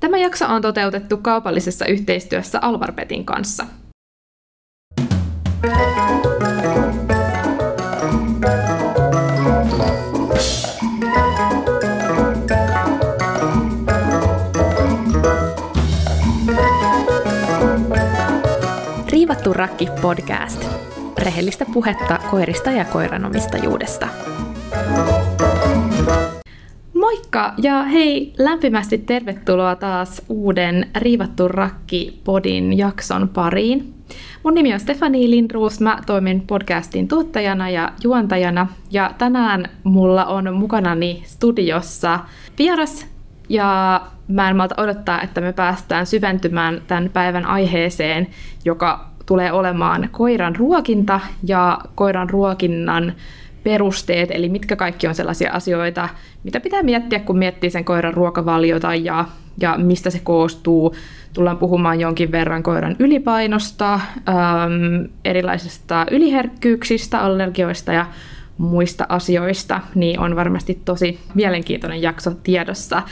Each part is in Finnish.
Tämä jakso on toteutettu kaupallisessa yhteistyössä Alvarpetin kanssa. Riivattu rakki podcast. Rehellistä puhetta koirista ja koiranomistajuudesta. Moikka ja hei, lämpimästi tervetuloa taas uuden Riivattu rakki-podin jakson pariin. Mun nimi on Stefani Lindruus, mä toimin podcastin tuottajana ja juontajana. Ja tänään mulla on mukanani studiossa vieras. Ja mä en malta odottaa, että me päästään syventymään tämän päivän aiheeseen, joka tulee olemaan koiran ruokinta ja koiran ruokinnan perusteet, eli mitkä kaikki on sellaisia asioita, mitä pitää miettiä, kun miettii sen koiran ruokavaliota ja, ja mistä se koostuu. Tullaan puhumaan jonkin verran koiran ylipainosta, äm, erilaisista yliherkkyyksistä, allergioista ja muista asioista, niin on varmasti tosi mielenkiintoinen jakso tiedossa.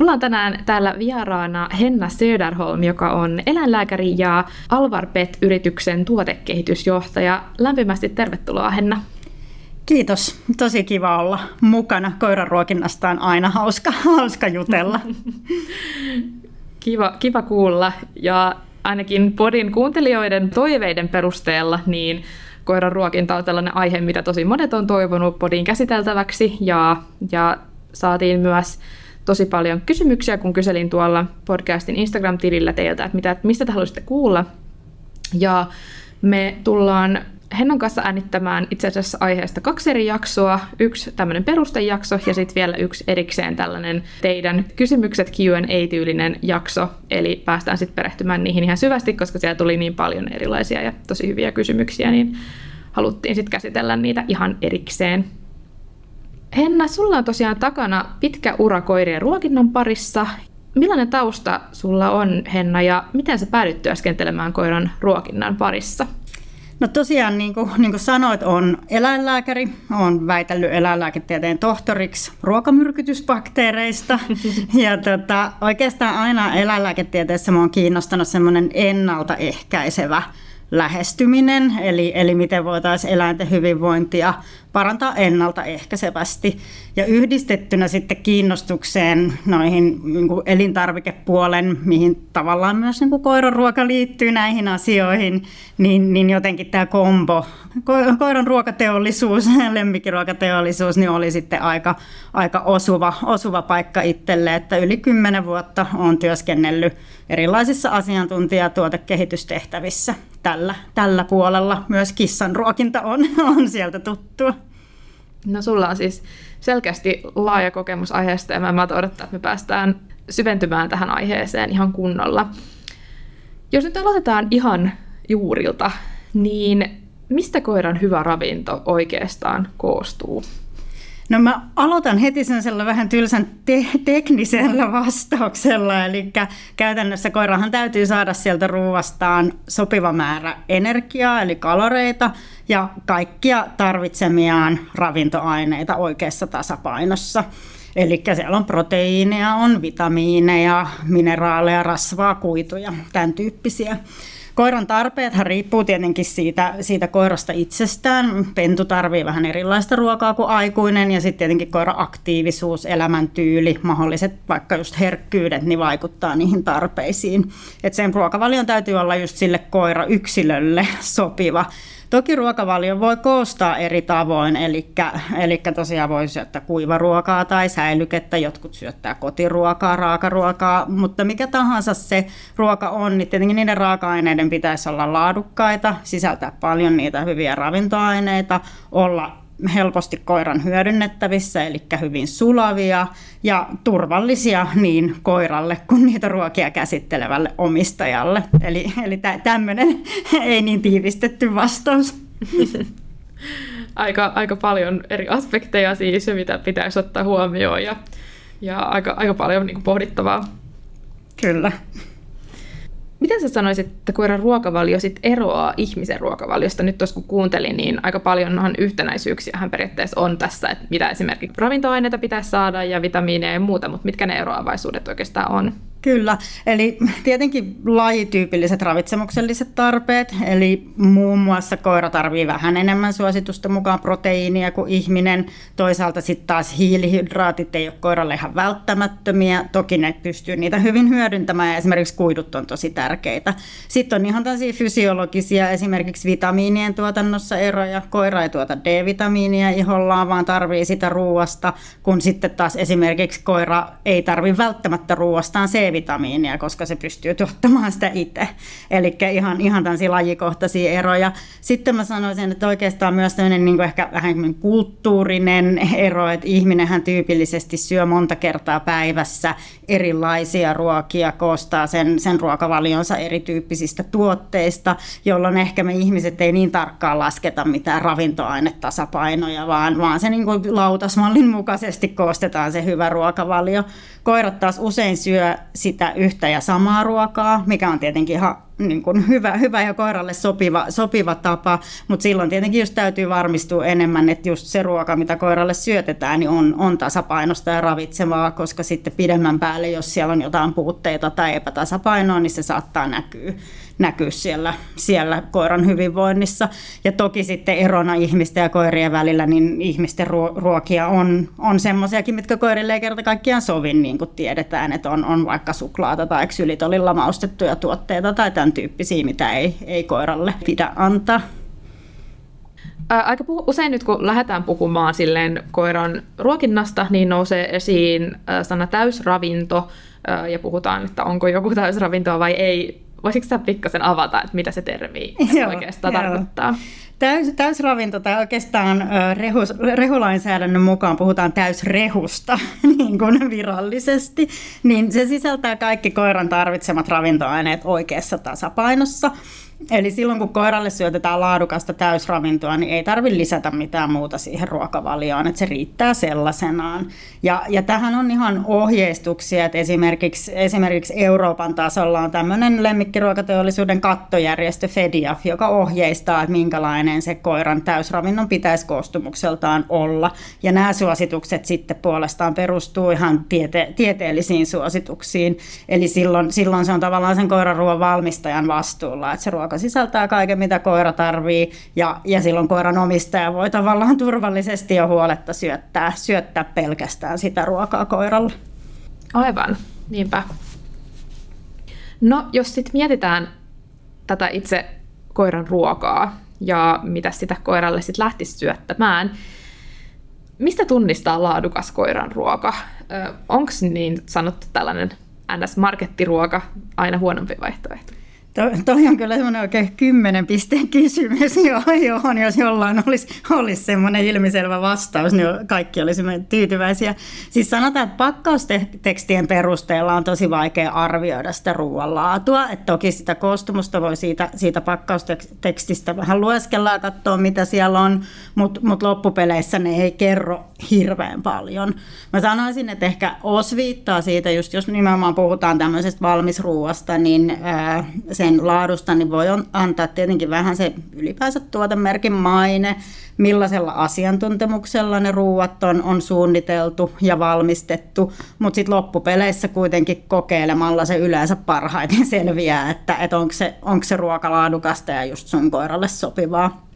Mulla on tänään täällä vieraana Henna Söderholm, joka on eläinlääkäri ja Alvar Pet-yrityksen tuotekehitysjohtaja. Lämpimästi tervetuloa Henna. Kiitos. Tosi kiva olla mukana. Koiran ruokinnasta on aina hauska, hauska jutella. kiva, kiva kuulla. Ja ainakin podin kuuntelijoiden toiveiden perusteella, niin koiran ruokinta on tällainen aihe, mitä tosi monet on toivonut podin käsiteltäväksi. Ja, ja saatiin myös tosi paljon kysymyksiä, kun kyselin tuolla podcastin Instagram-tilillä teiltä, että mitä, mistä te haluaisitte kuulla. Ja me tullaan Hennan kanssa äänittämään itse asiassa aiheesta kaksi eri jaksoa. Yksi tämmöinen perustejakso ja sitten vielä yksi erikseen tällainen teidän kysymykset Q&A-tyylinen jakso. Eli päästään sitten perehtymään niihin ihan syvästi, koska siellä tuli niin paljon erilaisia ja tosi hyviä kysymyksiä, niin haluttiin sitten käsitellä niitä ihan erikseen. Henna, sulla on tosiaan takana pitkä ura koirien ruokinnan parissa. Millainen tausta sulla on, Henna, ja miten sä päädyt työskentelemään koiran ruokinnan parissa? No tosiaan, niin kuin, niin kuin sanoit, on eläinlääkäri. Olen väitellyt eläinlääketieteen tohtoriksi ruokamyrkytysbakteereista. ja tota, oikeastaan aina eläinlääketieteessä minua on kiinnostanut semmoinen ennaltaehkäisevä lähestyminen, eli, eli miten voitaisiin eläinten hyvinvointia parantaa ennaltaehkäisevästi. Ja yhdistettynä sitten kiinnostukseen noihin niin kuin elintarvikepuolen, mihin tavallaan myös niin kuin koiran ruoka liittyy näihin asioihin, niin, niin jotenkin tämä kombo, ko- koiran ruokateollisuus lemmikiruokateollisuus, niin oli sitten aika, aika osuva, osuva paikka itselle, että yli kymmenen vuotta olen työskennellyt erilaisissa asiantuntijatuotekehitystehtävissä tällä, tällä puolella. Myös kissan ruokinta on, on sieltä tuttua. No sulla on siis selkeästi laaja kokemus aiheesta ja mä odottaa, että me päästään syventymään tähän aiheeseen ihan kunnolla. Jos nyt aloitetaan ihan juurilta, niin mistä koiran hyvä ravinto oikeastaan koostuu? No mä aloitan heti sen vähän tylsän te- teknisellä vastauksella, eli käytännössä koirahan täytyy saada sieltä ruuastaan sopiva määrä energiaa, eli kaloreita, ja kaikkia tarvitsemiaan ravintoaineita oikeassa tasapainossa. Eli siellä on proteiineja, on vitamiineja, mineraaleja, rasvaa, kuituja, tämän tyyppisiä. Koiran tarpeethan riippuu tietenkin siitä, siitä koirasta itsestään. Pentu tarvii vähän erilaista ruokaa kuin aikuinen ja sitten tietenkin koiran aktiivisuus, elämäntyyli, mahdolliset vaikka just herkkyydet, niin vaikuttaa niihin tarpeisiin. Et sen ruokavalion täytyy olla just sille koira yksilölle sopiva. Toki ruokavalio voi koostaa eri tavoin, eli, eli tosiaan voi syöttää kuivaruokaa tai säilykettä, jotkut syöttää kotiruokaa, raakaruokaa, mutta mikä tahansa se ruoka on, niin tietenkin niiden raaka-aineiden pitäisi olla laadukkaita, sisältää paljon niitä hyviä ravintoaineita, olla helposti koiran hyödynnettävissä, eli hyvin sulavia ja turvallisia niin koiralle kuin niitä ruokia käsittelevälle omistajalle. Eli, eli tämmöinen ei niin tiivistetty vastaus. Aika, aika paljon eri aspekteja siis, mitä pitäisi ottaa huomioon ja, ja aika, aika paljon niin pohdittavaa. Kyllä. Miten sä sanoisit, että koiran ruokavalio sit eroaa ihmisen ruokavaliosta? Nyt tuossa kun kuuntelin, niin aika paljonhan yhtenäisyyksiä periaatteessa on tässä, että mitä esimerkiksi ravintoaineita pitäisi saada ja vitamiineja ja muuta, mutta mitkä ne eroavaisuudet oikeastaan on? Kyllä, eli tietenkin lajityypilliset ravitsemukselliset tarpeet, eli muun muassa koira tarvii vähän enemmän suositusta mukaan proteiinia kuin ihminen. Toisaalta sitten taas hiilihydraatit ei ole koiralle ihan välttämättömiä, toki ne pystyy niitä hyvin hyödyntämään ja esimerkiksi kuidut on tosi tärkeitä. Sitten on ihan tällaisia fysiologisia, esimerkiksi vitamiinien tuotannossa eroja. Koira ei tuota D-vitamiinia ihollaan, vaan tarvii sitä ruuasta, kun sitten taas esimerkiksi koira ei tarvi välttämättä ruuastaan C vitamiinia koska se pystyy tuottamaan sitä itse. Eli ihan, ihan tämmöisiä lajikohtaisia eroja. Sitten mä sanoisin, että oikeastaan myös tämmöinen niin ehkä vähän kulttuurinen ero, että ihminenhän tyypillisesti syö monta kertaa päivässä erilaisia ruokia, koostaa sen, sen ruokavalionsa erityyppisistä tuotteista, jolloin ehkä me ihmiset ei niin tarkkaan lasketa mitään ravintoainetasapainoja, vaan, vaan se niin kuin lautasmallin mukaisesti koostetaan se hyvä ruokavalio. Koirat taas usein syö sitä yhtä ja samaa ruokaa, mikä on tietenkin ihan niin kuin hyvä, hyvä ja koiralle sopiva, sopiva tapa, mutta silloin tietenkin just täytyy varmistua enemmän, että just se ruoka, mitä koiralle syötetään, niin on, on tasapainosta ja ravitsevaa, koska sitten pidemmän päälle, jos siellä on jotain puutteita tai epätasapainoa, niin se saattaa näkyä näkyä siellä, siellä koiran hyvinvoinnissa. Ja toki sitten erona ihmisten ja koirien välillä, niin ihmisten ruokia on, on semmoisiakin, mitkä koirille ei kerta kaikkiaan sovi, niin kuin tiedetään, että on, on vaikka suklaata tai ksylitolilla maustettuja tuotteita tai tämän tyyppisiä, mitä ei, ei koiralle pidä antaa. Aika usein nyt kun lähdetään puhumaan silleen koiran ruokinnasta, niin nousee esiin sana täysravinto ja puhutaan, että onko joku täysravintoa vai ei Voisitko sä pikkasen avata, että mitä se termi oikeastaan tarkoittaa? Täys, täysravinto tai oikeastaan rehus, rehulainsäädännön mukaan puhutaan täysrehusta niin kuin virallisesti, niin se sisältää kaikki koiran tarvitsemat ravintoaineet oikeassa tasapainossa. Eli silloin kun koiralle syötetään laadukasta täysravintoa, niin ei tarvitse lisätä mitään muuta siihen ruokavalioon, että se riittää sellaisenaan. Ja, ja tähän on ihan ohjeistuksia, että esimerkiksi, esimerkiksi Euroopan tasolla on tämmöinen lemmikkiruokateollisuuden kattojärjestö FEDIAF, joka ohjeistaa, että minkälainen se koiran täysravinnon pitäisi koostumukseltaan olla. Ja nämä suositukset sitten puolestaan perustuu ihan tiete, tieteellisiin suosituksiin. Eli silloin, silloin se on tavallaan sen koiran ruoan valmistajan vastuulla, että se ruoka sisältää kaiken, mitä koira tarvii, ja, ja silloin koiran omistaja voi tavallaan turvallisesti jo huoletta syöttää, syöttää pelkästään sitä ruokaa koiralle. Aivan, niinpä. No, jos sitten mietitään tätä itse koiran ruokaa ja mitä sitä koiralle sitten lähtisi syöttämään, mistä tunnistaa laadukas koiran ruoka? Onko niin sanottu tällainen NS-markettiruoka aina huonompi vaihtoehto? Toi, on kyllä semmoinen oikein kymmenen pisteen kysymys, johon jos jollain olisi, olisi semmoinen ilmiselvä vastaus, niin kaikki olisimme tyytyväisiä. Siis sanotaan, että pakkaustekstien perusteella on tosi vaikea arvioida sitä ruoanlaatua. että toki sitä koostumusta voi siitä, siitä pakkaustekstistä vähän lueskella ja katsoa, mitä siellä on, mutta mut loppupeleissä ne ei kerro hirveän paljon. Mä sanoisin, että ehkä osviittaa siitä, just jos nimenomaan puhutaan tämmöisestä valmisruuasta, niin sen laadusta, niin voi antaa tietenkin vähän se ylipäänsä tuotemerkin maine, millaisella asiantuntemuksella ne ruuat on, on suunniteltu ja valmistettu, mutta sitten loppupeleissä kuitenkin kokeilemalla se yleensä parhaiten selviää, että, että onko se, onko se ruoka laadukasta ja just sun koiralle sopivaa.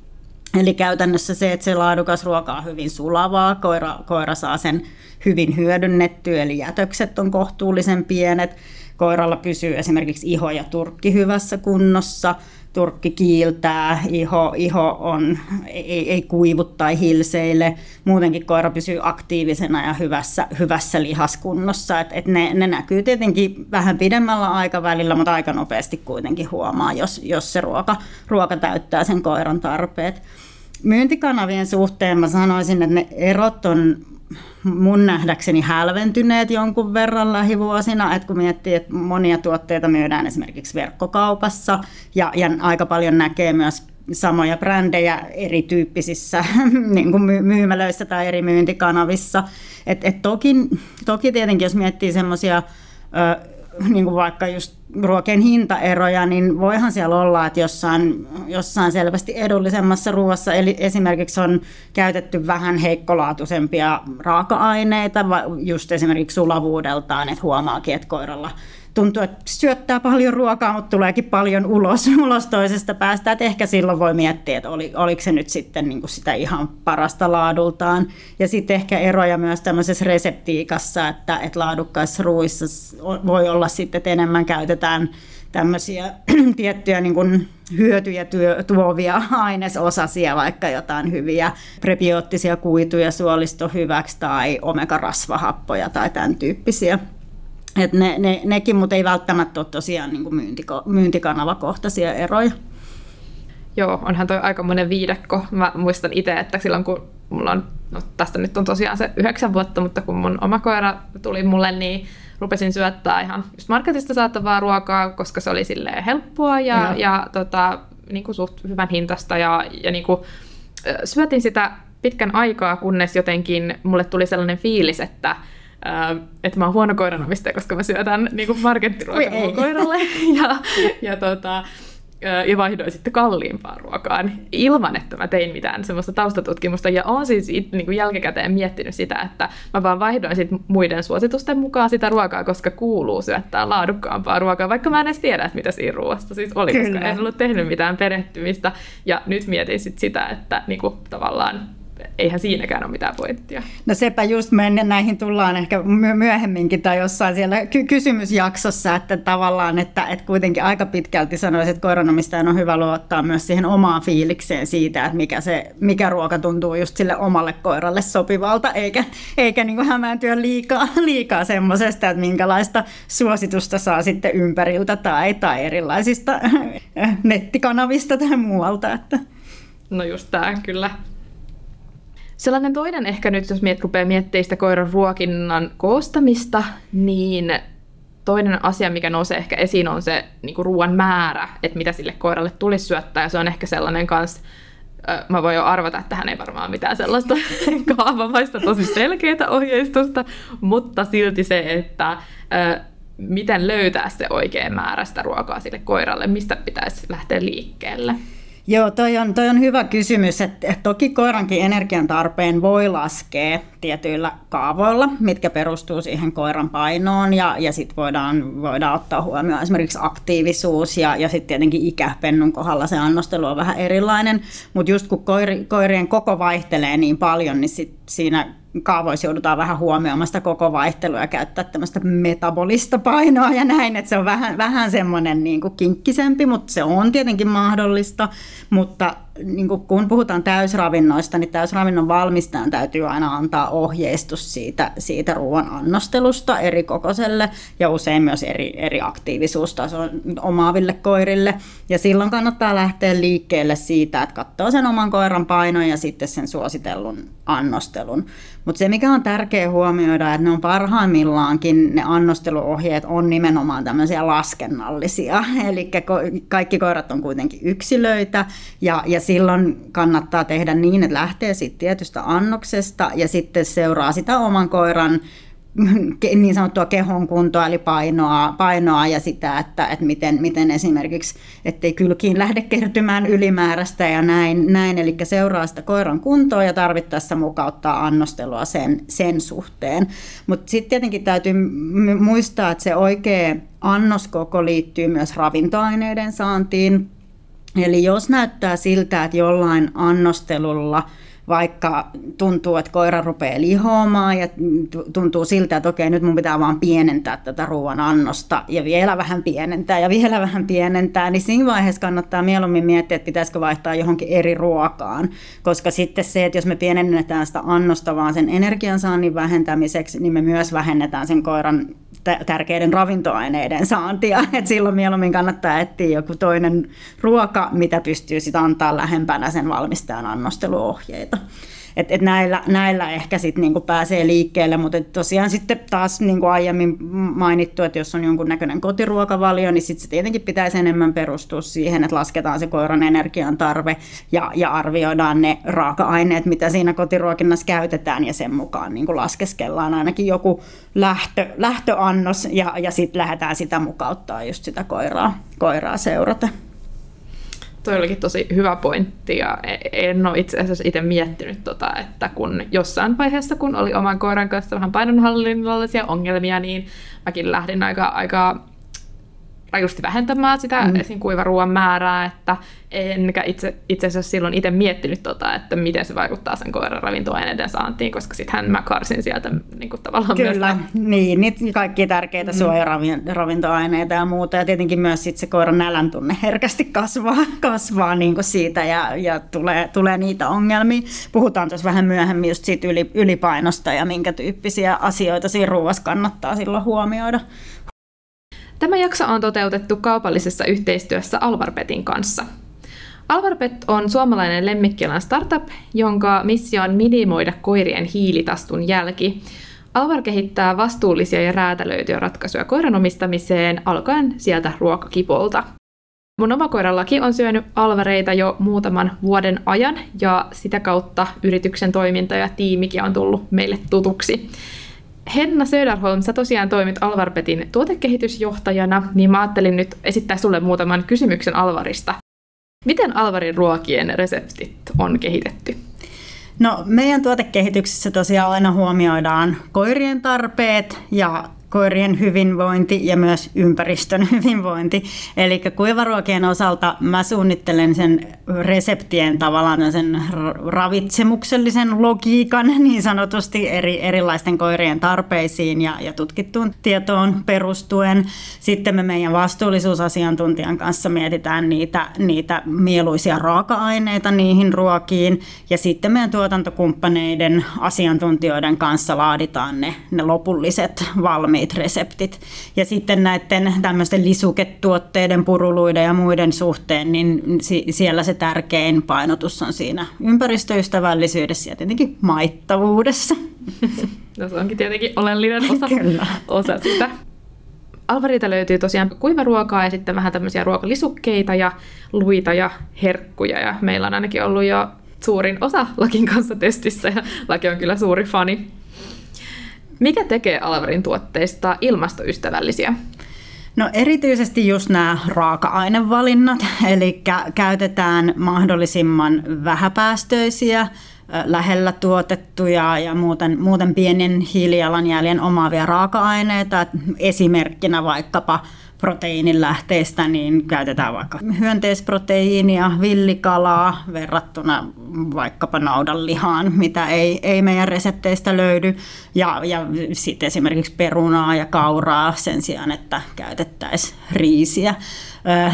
Eli käytännössä se, että se laadukas ruoka on hyvin sulavaa, koira, koira saa sen hyvin hyödynnettyä, eli jätökset on kohtuullisen pienet, Koiralla pysyy esimerkiksi iho ja turkki hyvässä kunnossa, turkki kiiltää, iho, iho on, ei, ei kuivu tai hilseille. Muutenkin koira pysyy aktiivisena ja hyvässä, hyvässä lihaskunnossa. Et, et ne, ne näkyy tietenkin vähän pidemmällä aikavälillä, mutta aika nopeasti kuitenkin huomaa, jos, jos se ruoka, ruoka täyttää sen koiran tarpeet. Myyntikanavien suhteen mä sanoisin, että ne erot on mun nähdäkseni hälventyneet jonkun verran lähivuosina, että kun miettii, että monia tuotteita myydään esimerkiksi verkkokaupassa ja, ja aika paljon näkee myös samoja brändejä erityyppisissä niin kuin myymälöissä tai eri myyntikanavissa. Et, et toki, toki tietenkin, jos miettii semmoisia niin kuin vaikka just ruokien hintaeroja, niin voihan siellä olla, että jossain, jossain selvästi edullisemmassa ruoassa eli esimerkiksi on käytetty vähän heikkolaatuisempia raaka-aineita, just esimerkiksi sulavuudeltaan, että huomaakin, että koiralla tuntuu, että syöttää paljon ruokaa, mutta tuleekin paljon ulos, ulos toisesta päästä. Että ehkä silloin voi miettiä, että oli, oliko se nyt sitten niin sitä ihan parasta laadultaan. Ja sitten ehkä eroja myös tämmöisessä reseptiikassa, että, että laadukkaissa ruuissa voi olla sitten, että enemmän käytetään tämmöisiä tiettyjä niin kuin hyötyjä työ, tuovia ainesosasia, vaikka jotain hyviä prebioottisia kuituja suolisto hyväksi tai omega-rasvahappoja tai tämän tyyppisiä. Et ne, ne, nekin, mutta ei välttämättä ole tosiaan niin kuin myyntiko, myyntikanavakohtaisia eroja. Joo, onhan toi aika monen viidakko. Mä muistan itse, että silloin kun mulla on, no tästä nyt on tosiaan se yhdeksän vuotta, mutta kun mun oma koira tuli mulle, niin rupesin syöttää ihan just marketista saatavaa ruokaa, koska se oli silleen helppoa ja, ja. ja tota, niin kuin suht hyvän hintasta ja, ja niin kuin, syötin sitä pitkän aikaa, kunnes jotenkin mulle tuli sellainen fiilis, että että mä oon huono koiranomistaja, koska mä syötän niin kuin markettiruokaa koiralle. Ja, ja tota, ja vaihdoin sitten kalliimpaan ruokaan ilman, että mä tein mitään semmoista taustatutkimusta. Ja oon siis it, niin kuin jälkikäteen miettinyt sitä, että mä vaan vaihdoin sitten muiden suositusten mukaan sitä ruokaa, koska kuuluu syöttää laadukkaampaa ruokaa, vaikka mä en edes tiedä, että mitä siinä ruoasta siis oli, Kyllä. koska en ollut tehnyt mitään perehtymistä. Ja nyt mietin sit sitä, että niin kuin, tavallaan eihän siinäkään ole mitään pointtia. No sepä just, me näihin tullaan ehkä myöhemminkin tai jossain siellä ky- kysymysjaksossa, että tavallaan, että, että kuitenkin aika pitkälti sanoisin, että koiranomistajan on hyvä luottaa myös siihen omaan fiilikseen siitä, että mikä, se, mikä ruoka tuntuu just sille omalle koiralle sopivalta, eikä, eikä niin kuin hämääntyä liikaa, liikaa semmoisesta, että minkälaista suositusta saa sitten ympäriltä tai, tai erilaisista nettikanavista tai muualta. Että. No just tämä kyllä Sellainen toinen ehkä nyt, jos miet, rupeaa miettimään sitä koiran ruokinnan koostamista, niin toinen asia, mikä nousee ehkä esiin, on se niin kuin ruoan määrä, että mitä sille koiralle tulisi syöttää. Ja se on ehkä sellainen kanssa, mä voin jo arvata, että hän ei varmaan mitään sellaista kaavamaista tosi selkeää ohjeistusta, mutta silti se, että miten löytää se oikea määrä sitä ruokaa sille koiralle, mistä pitäisi lähteä liikkeelle. Joo, toi on, toi on hyvä kysymys. Et, et toki koirankin energian tarpeen voi laskea tietyillä kaavoilla, mitkä perustuu siihen koiran painoon ja, ja sitten voidaan, voidaan ottaa huomioon esimerkiksi aktiivisuus ja, ja sitten tietenkin ikä pennun kohdalla se annostelu on vähän erilainen, mutta just kun koiri, koirien koko vaihtelee niin paljon, niin sit siinä kaavoissa joudutaan vähän huomioimaan sitä koko vaihtelua ja käyttää tämmöistä metabolista painoa ja näin, että se on vähän, vähän semmoinen niin kuin kinkkisempi, mutta se on tietenkin mahdollista, mutta niin kun puhutaan täysravinnoista, niin täysravinnon valmistajan täytyy aina antaa ohjeistus siitä, siitä ruoan annostelusta eri kokoiselle ja usein myös eri, eri aktiivisuustason omaaville koirille. Ja silloin kannattaa lähteä liikkeelle siitä, että katsoo sen oman koiran painon ja sitten sen suositellun annostelun. Mutta se, mikä on tärkeää huomioida, että ne on parhaimmillaankin, ne annosteluohjeet on nimenomaan tämmöisiä laskennallisia. Eli kaikki koirat on kuitenkin yksilöitä ja, ja silloin kannattaa tehdä niin, että lähtee siitä tietystä annoksesta ja sitten seuraa sitä oman koiran niin sanottua kehon kuntoa, eli painoa, painoa ja sitä, että, että miten, miten esimerkiksi, ettei kylkiin lähde kertymään ylimääräistä ja näin, näin. eli seuraa sitä koiran kuntoa ja tarvittaessa mukauttaa annostelua sen, sen suhteen. Mutta sitten tietenkin täytyy muistaa, että se oikea annoskoko liittyy myös ravintoaineiden saantiin, Eli jos näyttää siltä, että jollain annostelulla vaikka tuntuu, että koira rupeaa lihoamaan ja tuntuu siltä, että okei, nyt mun pitää vaan pienentää tätä ruoan annosta ja vielä vähän pienentää ja vielä vähän pienentää, niin siinä vaiheessa kannattaa mieluummin miettiä, että pitäisikö vaihtaa johonkin eri ruokaan, koska sitten se, että jos me pienennetään sitä annosta vaan sen energiansaannin vähentämiseksi, niin me myös vähennetään sen koiran tärkeiden ravintoaineiden saantia. Et silloin mieluummin kannattaa etsiä joku toinen ruoka, mitä pystyy sitten antaa lähempänä sen valmistajan annosteluohjeita. Et, et näillä, näillä ehkä sitten niinku pääsee liikkeelle, mutta tosiaan sitten taas niin kuin aiemmin mainittu, että jos on jonkun näköinen kotiruokavalio, niin sitten se tietenkin pitäisi enemmän perustua siihen, että lasketaan se koiran energian tarve ja, ja arvioidaan ne raaka-aineet, mitä siinä kotiruokinnassa käytetään ja sen mukaan niin kuin laskeskellaan ainakin joku lähtö, lähtöannos ja, ja sitten lähdetään sitä mukauttaa just sitä koiraa, koiraa seurata. Toi olikin tosi hyvä pointti ja e- en ole itse asiassa itse miettinyt, tota, että kun jossain vaiheessa, kun oli oman koiran kanssa vähän painonhallinnollisia ongelmia, niin mäkin lähdin aika, aika rajusti vähentämään sitä mm. esim. kuivaruoan määrää, että enkä itse, itse asiassa silloin itse miettinyt, tota, että miten se vaikuttaa sen koiran ravintoaineiden saantiin, koska sittenhän mä karsin sieltä niin kuin tavallaan Kyllä, myös... niin, niitä kaikki tärkeitä mm. suojaravintoaineita ja muuta, ja tietenkin myös sit se koiran nälän tunne herkästi kasvaa, kasvaa niin kuin siitä, ja, ja tulee, tulee niitä ongelmia. Puhutaan tuossa vähän myöhemmin just siitä yli, ylipainosta ja minkä tyyppisiä asioita siinä ruoassa kannattaa silloin huomioida. Tämä jakso on toteutettu kaupallisessa yhteistyössä Alvarpetin kanssa. Alvarpet on suomalainen lemmikkialan startup, jonka missio on minimoida koirien hiilitastun jälki. Alvar kehittää vastuullisia ja räätälöityjä ratkaisuja koiran omistamiseen alkaen sieltä ruokakipolta. Mun oma koirallakin on syönyt alvareita jo muutaman vuoden ajan ja sitä kautta yrityksen toiminta ja tiimikin on tullut meille tutuksi. Henna Söderholm, sä tosiaan toimit Alvarpetin tuotekehitysjohtajana, niin mä ajattelin nyt esittää sulle muutaman kysymyksen Alvarista. Miten Alvarin ruokien reseptit on kehitetty? No, meidän tuotekehityksessä tosiaan aina huomioidaan koirien tarpeet ja koirien hyvinvointi ja myös ympäristön hyvinvointi. Eli kuivaruokien osalta mä suunnittelen sen reseptien tavallaan sen ravitsemuksellisen logiikan niin sanotusti eri, erilaisten koirien tarpeisiin ja, ja tutkittuun tietoon perustuen. Sitten me meidän vastuullisuusasiantuntijan kanssa mietitään niitä, niitä mieluisia raaka-aineita niihin ruokiin ja sitten meidän tuotantokumppaneiden asiantuntijoiden kanssa laaditaan ne, ne lopulliset valmiit valmiit reseptit. Ja sitten näiden tämmöisten lisuketuotteiden, puruluiden ja muiden suhteen, niin siellä se tärkein painotus on siinä ympäristöystävällisyydessä ja tietenkin maittavuudessa. No se onkin tietenkin oleellinen osa, osa sitä. Alvarilta löytyy tosiaan kuivaruokaa ja sitten vähän tämmöisiä ruokalisukkeita ja luita ja herkkuja. Ja meillä on ainakin ollut jo suurin osa Lakin kanssa testissä ja Laki on kyllä suuri fani. Mikä tekee Alvarin tuotteista ilmastoystävällisiä? No erityisesti just nämä raaka-ainevalinnat, eli käytetään mahdollisimman vähäpäästöisiä, lähellä tuotettuja ja muuten, muuten pienen hiilijalanjäljen omaavia raaka-aineita. Esimerkkinä vaikkapa proteiinilähteistä, niin käytetään vaikka hyönteisproteiinia, villikalaa verrattuna vaikkapa naudanlihaan, mitä ei, ei meidän resepteistä löydy. Ja, ja sitten esimerkiksi perunaa ja kauraa sen sijaan, että käytettäisiin riisiä.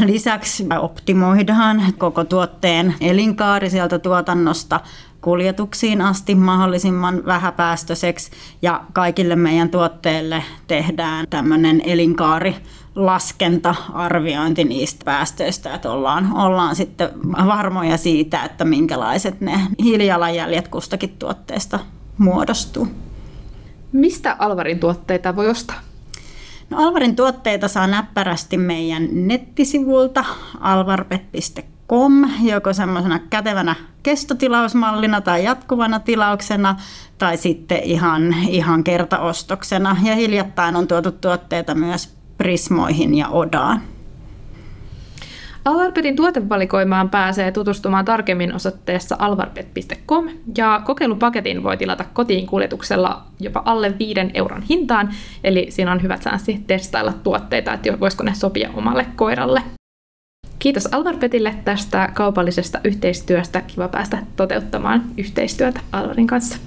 Lisäksi optimoidaan koko tuotteen elinkaari sieltä tuotannosta kuljetuksiin asti mahdollisimman vähäpäästöiseksi ja kaikille meidän tuotteille tehdään tämmöinen elinkaari laskenta-arviointi niistä päästöistä, että ollaan, ollaan sitten varmoja siitä, että minkälaiset ne hiilijalanjäljet kustakin tuotteesta muodostuu. Mistä Alvarin tuotteita voi ostaa? No, Alvarin tuotteita saa näppärästi meidän nettisivulta alvarpet.com, joko semmoisena kätevänä kestotilausmallina tai jatkuvana tilauksena tai sitten ihan, ihan kertaostoksena. Ja hiljattain on tuotu tuotteita myös Prismoihin ja Odaan. Alvarpetin tuotevalikoimaan pääsee tutustumaan tarkemmin osoitteessa alvarpet.com ja kokeilupaketin voi tilata kotiin kuljetuksella jopa alle 5 euron hintaan, eli siinä on hyvät chanssi testailla tuotteita, että voisiko ne sopia omalle koiralle. Kiitos Alvarpetille tästä kaupallisesta yhteistyöstä. Kiva päästä toteuttamaan yhteistyötä Alvarin kanssa.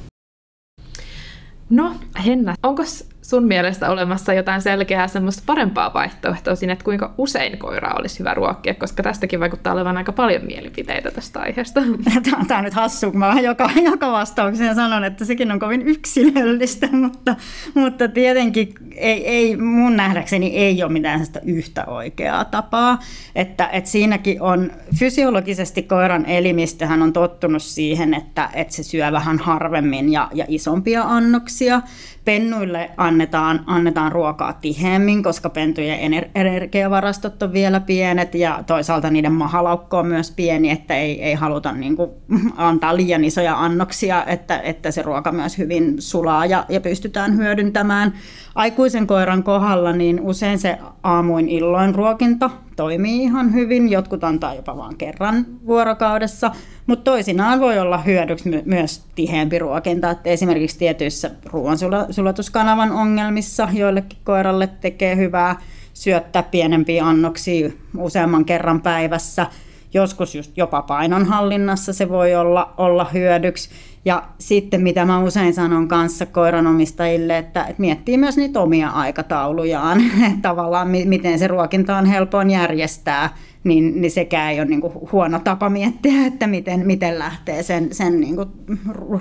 No, Henna, onko sun mielestä olemassa jotain selkeää semmoista parempaa vaihtoehtoa siinä, että kuinka usein koira olisi hyvä ruokkia, koska tästäkin vaikuttaa olevan aika paljon mielipiteitä tästä aiheesta. Tämä on nyt hassu, kun mä joka, joka vastauksen sanon, että sekin on kovin yksilöllistä, mutta, mutta tietenkin ei, ei, mun nähdäkseni ei ole mitään sitä yhtä oikeaa tapaa, että, että siinäkin on fysiologisesti koiran elimistöhän on tottunut siihen, että, että se syö vähän harvemmin ja, ja isompia annoksia, pennuille annetaan, annetaan ruokaa tiheemmin, koska pentujen ener- energiavarastot on vielä pienet ja toisaalta niiden mahalaukko on myös pieni, että ei, ei haluta niin kuin, antaa liian isoja annoksia, että, että se ruoka myös hyvin sulaa ja, ja pystytään hyödyntämään. Aikuisen koiran kohdalla niin usein se aamuin illoin ruokinta toimii ihan hyvin. Jotkut antaa jopa vain kerran vuorokaudessa, mutta toisinaan voi olla hyödyksi my- myös tiheämpi ruokinta. Että esimerkiksi tietyissä ruoansulatuskanavan ongelmissa joillekin koiralle tekee hyvää syöttää pienempiä annoksia useamman kerran päivässä. Joskus just jopa painonhallinnassa se voi olla, olla hyödyksi. Ja sitten mitä mä usein sanon kanssa koiranomistajille, että, että miettii myös niitä omia aikataulujaan, että tavallaan miten se ruokinta on helpoin järjestää, niin, niin sekään ei ole niin kuin huono tapa miettiä, että miten, miten lähtee sen, sen niin kuin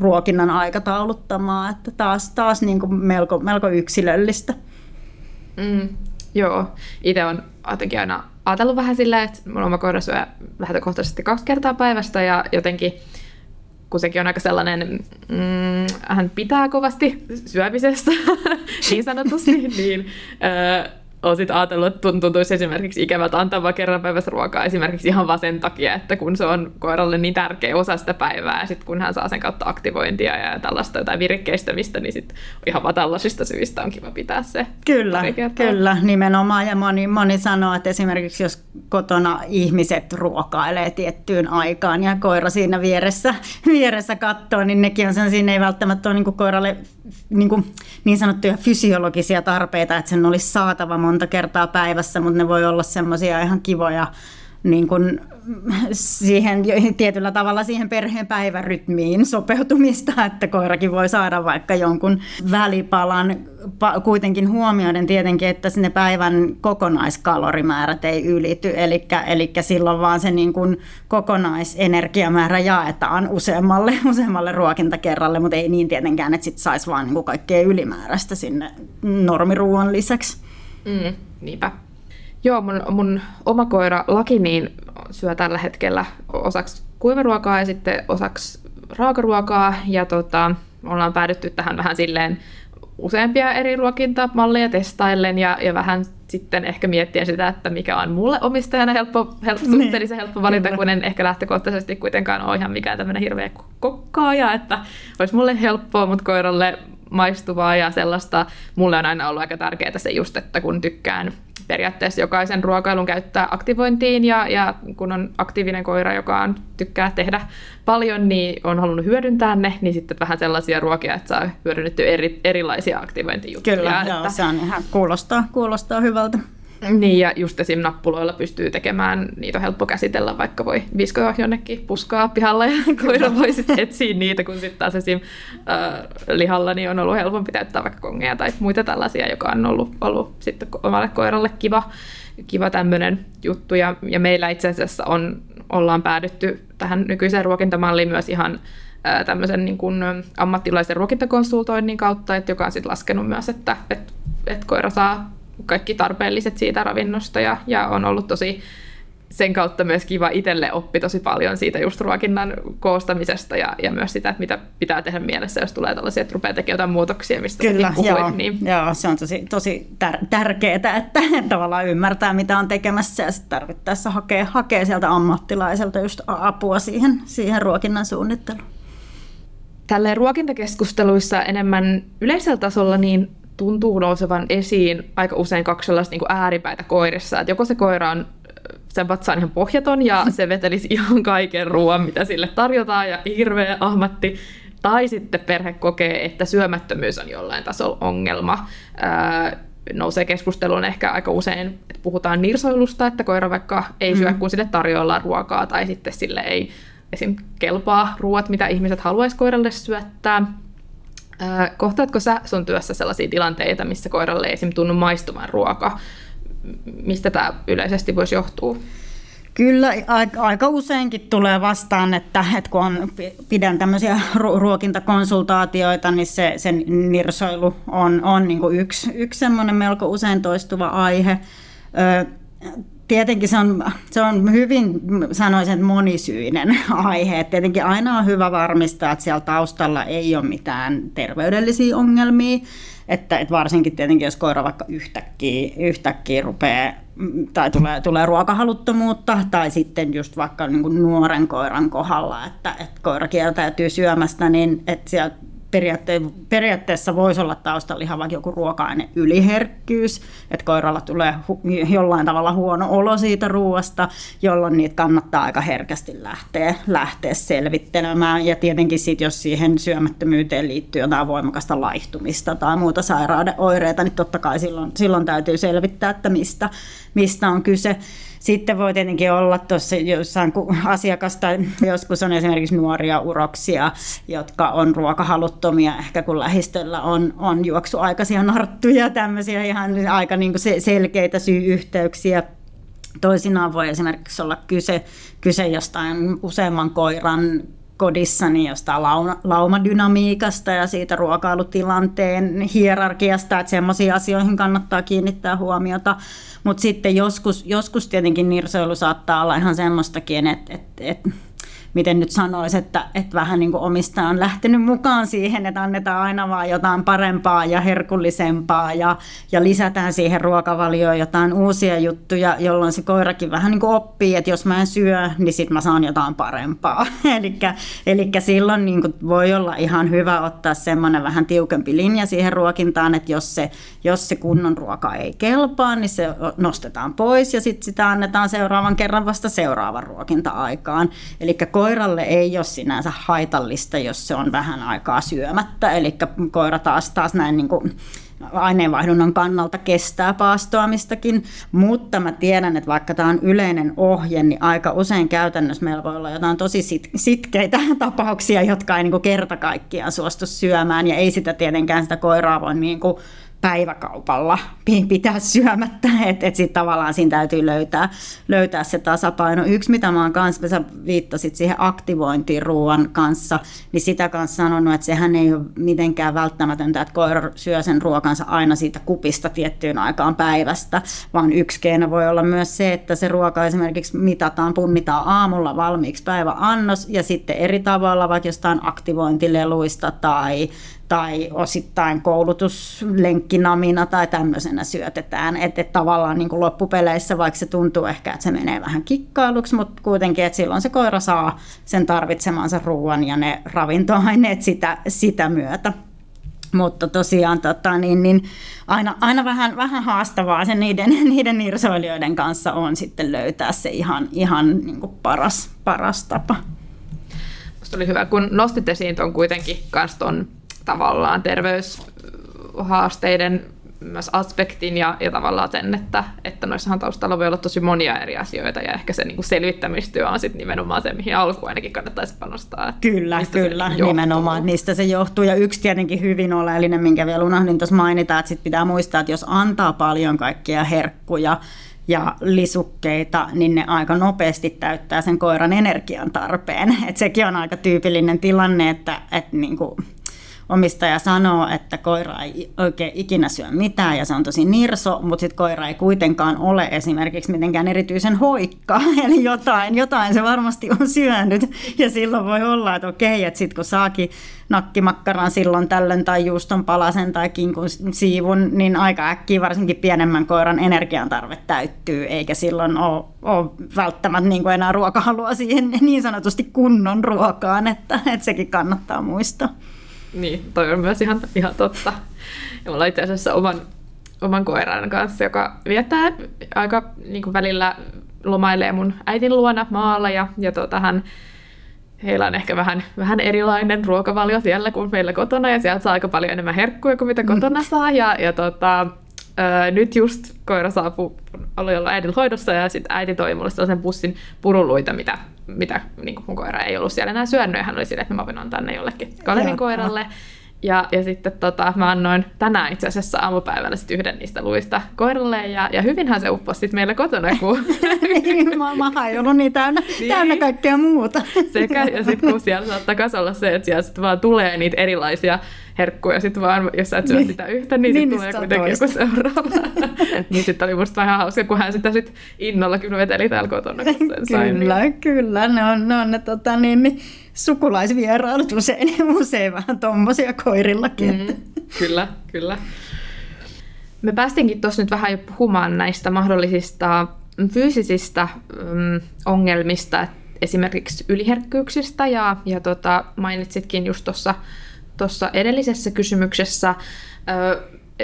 ruokinnan aikatauluttamaan, että taas, taas niin kuin melko, melko yksilöllistä. Mm, joo, itse on jotenkin aina ajatellut vähän silleen, että mun oma koira syö lähtökohtaisesti kaksi kertaa päivästä ja jotenkin kun sekin on aika sellainen, mm, hän pitää kovasti syömisestä niin sanotusti, niin öö, olen sitten ajatellut, että tuntuisi esimerkiksi ikävältä antaa vain kerran päivässä ruokaa esimerkiksi ihan vaan sen takia, että kun se on koiralle niin tärkeä osa sitä päivää ja sitten kun hän saa sen kautta aktivointia ja tällaista jotain virikkeistämistä, niin sitten ihan vaan tällaisista syistä on kiva pitää se Kyllä, kyllä, nimenomaan. Ja moni, moni sanoo, että esimerkiksi jos kotona ihmiset ruokailee tiettyyn aikaan ja koira siinä vieressä, vieressä katsoo, niin nekin on sen, siinä ei välttämättä ole niin koiralle niin, kuin, niin sanottuja fysiologisia tarpeita, että sen olisi saatava monta kertaa päivässä, mutta ne voi olla semmoisia ihan kivoja niin kuin siihen tietyllä tavalla siihen perheen päivärytmiin sopeutumista, että koirakin voi saada vaikka jonkun välipalan kuitenkin huomioiden tietenkin, että sinne päivän kokonaiskalorimäärät ei ylity, eli, eli silloin vaan se niin kuin kokonaisenergiamäärä jaetaan useammalle, useammalle ruokintakerralle, mutta ei niin tietenkään, että sitten saisi vaan niin kuin kaikkea ylimääräistä sinne normiruuan lisäksi. Mm, niinpä. Joo, mun, mun oma koira Laki niin syö tällä hetkellä osaksi kuivaruokaa ja sitten osaksi raakaruokaa. Ja tota, ollaan päädytty tähän vähän silleen useampia eri ruokintamalleja testaillen ja, ja vähän sitten ehkä miettien sitä, että mikä on mulle omistajana helppo, helppo niin. suhteellisen helppo valita, kun en ehkä lähtökohtaisesti kuitenkaan ole ihan mikään tämmöinen hirveä kokkaaja, että olisi mulle helppoa, mutta koiralle maistuvaa ja sellaista. Mulle on aina ollut aika tärkeää se just, että kun tykkään periaatteessa jokaisen ruokailun käyttää aktivointiin ja, ja kun on aktiivinen koira, joka on, tykkää tehdä paljon, niin on halunnut hyödyntää ne, niin sitten vähän sellaisia ruokia, että saa hyödynnetty eri, erilaisia aktivointijuttuja. Kyllä, että, joo, se on ihan, kuulostaa, kuulostaa hyvältä. Niin, ja just esim. nappuloilla pystyy tekemään, niitä on helppo käsitellä, vaikka voi viskoa jonnekin puskaa pihalla ja koira voi sitten etsiä niitä, kun sitten taas esim. Äh, lihalla niin on ollut helpompi täyttää vaikka kongeja tai muita tällaisia, joka on ollut, ollut sitten omalle koiralle kiva, kiva tämmöinen juttu. Ja, ja meillä itse asiassa on, ollaan päädytty tähän nykyiseen ruokintamalliin myös ihan tämmöisen niin kuin ammattilaisen ruokintakonsultoinnin kautta, että joka on sitten laskenut myös, että, että, että koira saa kaikki tarpeelliset siitä ravinnosta ja, ja on ollut tosi sen kautta myös kiva itselle oppi tosi paljon siitä just ruokinnan koostamisesta ja, ja myös sitä, että mitä pitää tehdä mielessä, jos tulee tällaisia, että rupeaa tekemään jotain muutoksia, mistä Kyllä, puhuit, joo, niin... joo, se on tosi, tosi tär- tärkeää, että tavallaan ymmärtää, mitä on tekemässä ja sitten tarvittaessa hakee, hakee sieltä ammattilaiselta just apua siihen, siihen ruokinnan suunnitteluun. Tälleen ruokintakeskusteluissa enemmän yleisellä tasolla, niin tuntuu nousevan esiin aika usein kaksi sellaista niin ääripäitä koirissa. Että joko se koira on sen vatsa on ihan pohjaton ja se vetelisi ihan kaiken ruoan, mitä sille tarjotaan ja hirveä ahmatti. Tai sitten perhe kokee, että syömättömyys on jollain tasolla ongelma. Öö, nousee keskusteluun ehkä aika usein, että puhutaan nirsoilusta, että koira vaikka ei syö, mm. kun sille tarjoillaan ruokaa, tai sitten sille ei esim. kelpaa ruoat, mitä ihmiset haluaisi koiralle syöttää. Kohtaatko sä sun työssä sellaisia tilanteita, missä koiralle ei esim. tunnu maistumaan ruoka? Mistä tämä yleisesti voisi johtua? Kyllä, aika useinkin tulee vastaan, että, että kun on, pidän tämmöisiä ruokintakonsultaatioita, niin se, sen nirsoilu on, on niin yksi, yksi semmoinen melko usein toistuva aihe tietenkin se on, se on hyvin, sanoisin, että monisyinen aihe. Et tietenkin aina on hyvä varmistaa, että siellä taustalla ei ole mitään terveydellisiä ongelmia. Että, että varsinkin tietenkin, jos koira vaikka yhtäkkiä, yhtäkkiä rupeaa tai tulee, tulee ruokahaluttomuutta, tai sitten just vaikka niin kuin nuoren koiran kohdalla, että, että koira kieltäytyy syömästä, niin että siellä periaatte- periaatteessa voisi olla taustalla ihan vaikka joku ruoka-aine yliherkkyys, että koiralla tulee hu- jollain tavalla huono olo siitä ruoasta, jolloin niitä kannattaa aika herkästi lähteä, lähteä selvittelemään. Ja tietenkin sit, jos siihen syömättömyyteen liittyy jotain voimakasta laihtumista tai muuta sairauden oireita, niin totta kai silloin, silloin täytyy selvittää, että mistä, mistä on kyse. Sitten voi tietenkin olla tuossa jossain asiakasta, joskus on esimerkiksi nuoria uroksia, jotka on ruokahaluttomia, ehkä kun lähistöllä on, on juoksuaikaisia narttuja, tämmöisiä ihan aika niin kuin selkeitä syy-yhteyksiä. Toisinaan voi esimerkiksi olla kyse, kyse jostain useamman koiran kodissa niin jostain lauma, laumadynamiikasta ja siitä ruokailutilanteen hierarkiasta, että semmoisiin asioihin kannattaa kiinnittää huomiota. Mutta sitten joskus, joskus tietenkin nirsoilu saattaa olla ihan semmoistakin, että, että, että miten nyt sanoisi, että, että vähän niin kuin omistaja on lähtenyt mukaan siihen, että annetaan aina vaan jotain parempaa ja herkullisempaa ja, ja lisätään siihen ruokavalioon jotain uusia juttuja, jolloin se koirakin vähän niin kuin oppii, että jos mä en syö, niin sitten mä saan jotain parempaa. Eli silloin niin kuin voi olla ihan hyvä ottaa semmoinen vähän tiukempi linja siihen ruokintaan, että jos se, jos se kunnon ruoka ei kelpaa, niin se nostetaan pois ja sitten sitä annetaan seuraavan kerran vasta seuraavan ruokinta-aikaan. Eli koiralle ei ole sinänsä haitallista, jos se on vähän aikaa syömättä, eli koira taas, taas näin niin kuin aineenvaihdunnan kannalta kestää paastoamistakin, mutta mä tiedän, että vaikka tämä on yleinen ohje, niin aika usein käytännössä meillä voi olla jotain tosi sit- sitkeitä tapauksia, jotka ei niin kerta kaikkiaan suostu syömään, ja ei sitä tietenkään sitä koiraa voi niin kuin päiväkaupalla pitää syömättä, että et sitten tavallaan siinä täytyy löytää, löytää se tasapaino. Yksi, mitä mä oon kanssa, sä viittasit siihen aktivointiin ruoan kanssa, niin sitä kanssa sanonut, että sehän ei ole mitenkään välttämätöntä, että koira syö sen ruokansa aina siitä kupista tiettyyn aikaan päivästä, vaan yksi keino voi olla myös se, että se ruoka esimerkiksi mitataan, punnitaan aamulla valmiiksi päiväannos ja sitten eri tavalla, vaikka jostain aktivointileluista tai tai osittain koulutuslenkkinamina tai tämmöisenä syötetään. Että et tavallaan niin kuin loppupeleissä, vaikka se tuntuu ehkä, että se menee vähän kikkailuksi, mutta kuitenkin, että silloin se koira saa sen tarvitsemansa ruoan ja ne ravintoaineet sitä, sitä myötä. Mutta tosiaan tota, niin, niin aina, aina vähän, vähän haastavaa se niiden, niiden irsoilijoiden kanssa on sitten löytää se ihan, ihan niin kuin paras, paras tapa. Musta oli hyvä, kun nostit esiin tuon kuitenkin kanssa ton tavallaan terveyshaasteiden myös aspektin ja, ja tavallaan sen, että, että noissahan taustalla voi olla tosi monia eri asioita ja ehkä se niin kuin selvittämistyö on sitten nimenomaan se, mihin alkuun ainakin kannattaisi panostaa. Kyllä, kyllä, nimenomaan. Niistä se johtuu ja yksi tietenkin hyvin oleellinen, minkä vielä unohdin tuossa mainita, että sit pitää muistaa, että jos antaa paljon kaikkia herkkuja, ja lisukkeita, niin ne aika nopeasti täyttää sen koiran energian tarpeen. Et sekin on aika tyypillinen tilanne, että, että niin kuin omistaja sanoo, että koira ei oikein ikinä syö mitään ja se on tosi nirso, mutta sitten koira ei kuitenkaan ole esimerkiksi mitenkään erityisen hoikka, eli jotain, jotain se varmasti on syönyt. Ja silloin voi olla, että okei, että sitten kun saakin nakkimakkaran silloin tällöin tai juuston palasen tai kinkun siivun, niin aika äkkiä varsinkin pienemmän koiran energiantarve täyttyy, eikä silloin ole, ole välttämättä niin kuin enää ruokahalua siihen niin sanotusti kunnon ruokaan, että, että sekin kannattaa muistaa. Niin, toi on myös ihan, ihan totta. Ja mulla itse asiassa oman, oman koiran kanssa, joka viettää aika niin kuin välillä lomailee mun äitin luona maalla ja, ja tota, hän, heillä on ehkä vähän, vähän erilainen ruokavalio siellä kuin meillä kotona ja sieltä saa aika paljon enemmän herkkuja kuin mitä kotona saa ja, ja tota, Öö, nyt just koira saapui, oli olla äidin hoidossa ja sitten äiti toi mulle sellaisen pussin puruluita, mitä, mitä niin mun koira ei ollut siellä enää syönyt ja hän oli silleen, että mä voin antaa ne jollekin kaverin koiralle. Ja, ja sitten tota, mä annoin tänään itse asiassa aamupäivällä sit yhden niistä luista koiralle ja, ja hyvinhän se upposi sit meillä kotona. Kun... niin, mä, mä ei ollut niin täynnä, niin. täynnä kaikkea muuta. Sekä, ja sitten kun siellä saattaa olla se, että siellä sit vaan tulee niitä erilaisia herkkuja, sit vaan, jos sä et syö niin. sitä yhtä, niin, niin sit tulee kuitenkin joku seuraava. niin sitten oli musta vähän hauska, kun hän sitä sit innolla kyllä veteli täällä kotona, kun sen sai. Kyllä, niin. kyllä, ne on, ne on ne tota, niin, niin, sukulaisvierailut usein, usein vähän tommosia koirillakin. Mm, kyllä, kyllä. Me päästinkin tuossa nyt vähän jo puhumaan näistä mahdollisista fyysisistä mm, ongelmista, esimerkiksi yliherkkyyksistä, ja, ja tota, mainitsitkin just tuossa tuossa edellisessä kysymyksessä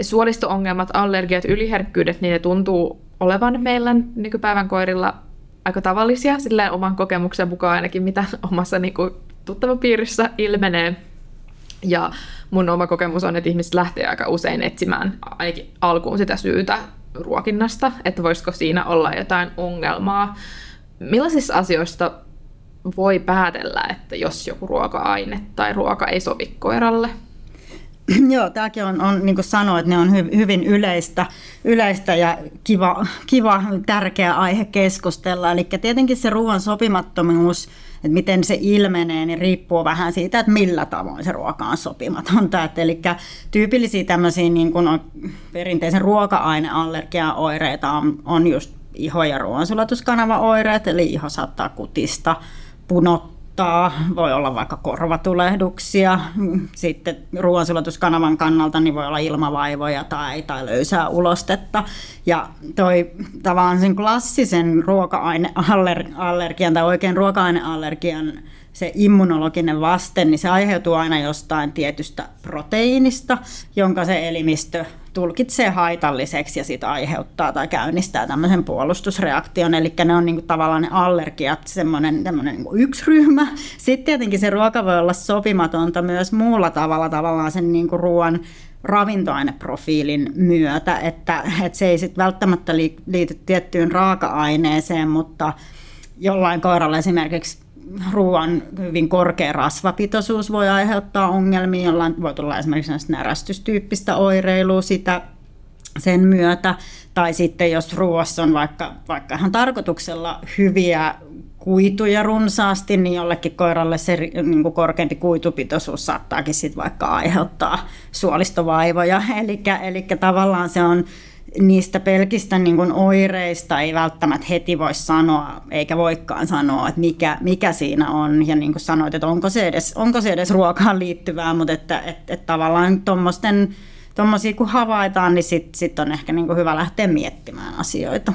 suolisto-ongelmat, allergiat, yliherkkyydet, niin ne tuntuu olevan meillä nykypäivän koirilla aika tavallisia, sillä oman kokemuksen mukaan ainakin, mitä omassa niin kuin, tuttavapiirissä ilmenee. Ja mun oma kokemus on, että ihmiset lähtee aika usein etsimään ainakin alkuun sitä syytä ruokinnasta, että voisiko siinä olla jotain ongelmaa. Millaisista asioista voi päätellä, että jos joku ruoka-aine tai ruoka ei sovi koiralle? Joo, tämäkin on, on niin kuin sanoit, ne on hy, hyvin yleistä, yleistä ja kiva, kiva, tärkeä aihe keskustella. Eli tietenkin se ruoan sopimattomuus, että miten se ilmenee, niin riippuu vähän siitä, että millä tavoin se ruoka on sopimatonta. Eli tyypillisiä tämmöisiä niin kuin on perinteisen ruoka-aineallergiaoireita on, on just iho- ja ruoansulatuskanavaoireet, eli iho saattaa kutista, punottaa, voi olla vaikka korvatulehduksia, sitten ruoansulatuskanavan kannalta niin voi olla ilmavaivoja tai, tai löysää ulostetta. Ja toi tavallaan sen klassisen ruoka-aineallergian tai oikein ruoka-aineallergian se immunologinen vaste, niin se aiheutuu aina jostain tietystä proteiinista, jonka se elimistö tulkitsee haitalliseksi ja sitä aiheuttaa tai käynnistää tämmöisen puolustusreaktion. Eli ne on niinku tavallaan ne allergiat, semmoinen niinku yksi ryhmä. Sitten tietenkin se ruoka voi olla sopimatonta myös muulla tavalla tavallaan sen niinku ruoan ravintoaineprofiilin myötä, että, että se ei sitten välttämättä liity tiettyyn raaka-aineeseen, mutta jollain koiralla esimerkiksi ruoan hyvin korkea rasvapitoisuus voi aiheuttaa ongelmia, jollain voi tulla esimerkiksi närästystyyppistä oireilua sitä sen myötä, tai sitten jos ruoassa on vaikka, vaikka ihan tarkoituksella hyviä kuituja runsaasti, niin jollekin koiralle se niin kuin korkeampi kuitupitoisuus saattaakin sit vaikka aiheuttaa suolistovaivoja. Eli tavallaan se on niistä pelkistä niin kuin oireista ei välttämättä heti voi sanoa, eikä voikaan sanoa, että mikä, mikä siinä on. Ja niin kuin sanoit, että onko se edes, onko se edes ruokaan liittyvää, mutta että, että, että tavallaan tuommoisten tuommoisia kun havaitaan, niin sitten sit on ehkä niin kuin hyvä lähteä miettimään asioita.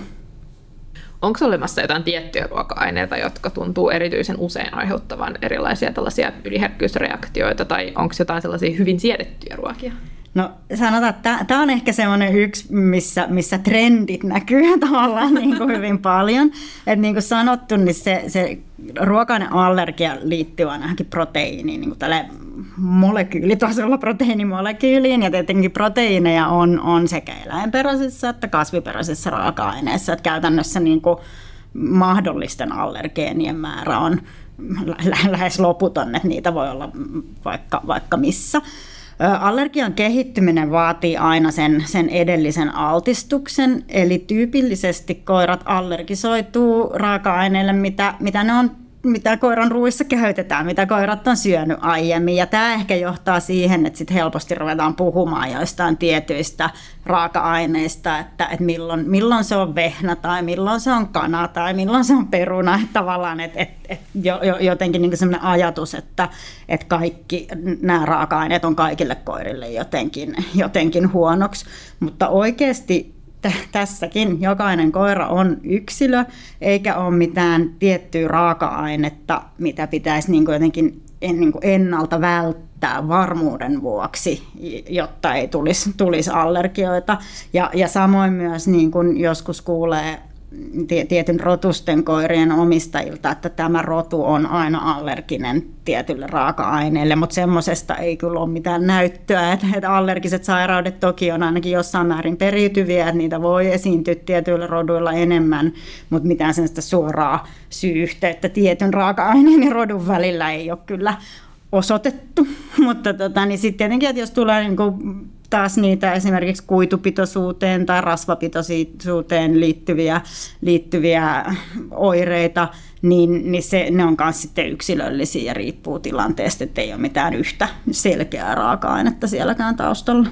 Onko olemassa jotain tiettyjä ruoka-aineita, jotka tuntuu erityisen usein aiheuttavan erilaisia tällaisia yliherkkyysreaktioita, tai onko jotain sellaisia hyvin siedettyjä ruokia? No sanotaan, että tämä on ehkä semmoinen yksi, missä, missä trendit näkyy tavallaan niin kuin hyvin paljon. Että niin kuin sanottu, niin se, se ruokainen allergia liittyy ainakin proteiiniin, niin kuin tälle molekyylitasolla proteiinimolekyyliin. Ja tietenkin proteiineja on, on sekä eläinperäisissä että kasviperäisissä raaka-aineissa. Että käytännössä niin kuin mahdollisten allergeenien määrä on lähes loputon, että niitä voi olla vaikka, vaikka missä. Allergian kehittyminen vaatii aina sen, sen edellisen altistuksen, eli tyypillisesti koirat allergisoituu raaka-aineille, mitä, mitä ne on mitä koiran ruuissa käytetään, mitä koirat on syönyt aiemmin. Ja tämä ehkä johtaa siihen, että sit helposti ruvetaan puhumaan joistain tietyistä raaka-aineista, että, että milloin, milloin se on vehnä tai milloin se on kana tai milloin se on peruna. Että tavallaan että, että, että jotenkin niin sellainen ajatus, että, että kaikki nämä raaka-aineet on kaikille koirille jotenkin, jotenkin huonoksi. Mutta oikeasti tässäkin jokainen koira on yksilö, eikä ole mitään tiettyä raaka-ainetta, mitä pitäisi niin kuin jotenkin niin kuin ennalta välttää varmuuden vuoksi, jotta ei tulisi, tulisi allergioita. Ja, ja samoin myös niin kuin joskus kuulee tietyn rotusten koirien omistajilta, että tämä rotu on aina allerginen tietylle raaka-aineelle, mutta semmoisesta ei kyllä ole mitään näyttöä, että, allergiset sairaudet toki on ainakin jossain määrin periytyviä, että niitä voi esiintyä tietyillä roduilla enemmän, mutta mitään sellaista suoraa syy-yhteyttä tietyn raaka-aineen ja rodun välillä ei ole kyllä osoitettu, mutta tota, niin sitten tietenkin, että jos tulee niin kuin taas niitä esimerkiksi kuitupitoisuuteen tai rasvapitoisuuteen liittyviä, liittyviä oireita, niin, niin se, ne on myös sitten yksilöllisiä ja riippuu tilanteesta, että ei ole mitään yhtä selkeää raaka-ainetta sielläkään taustalla.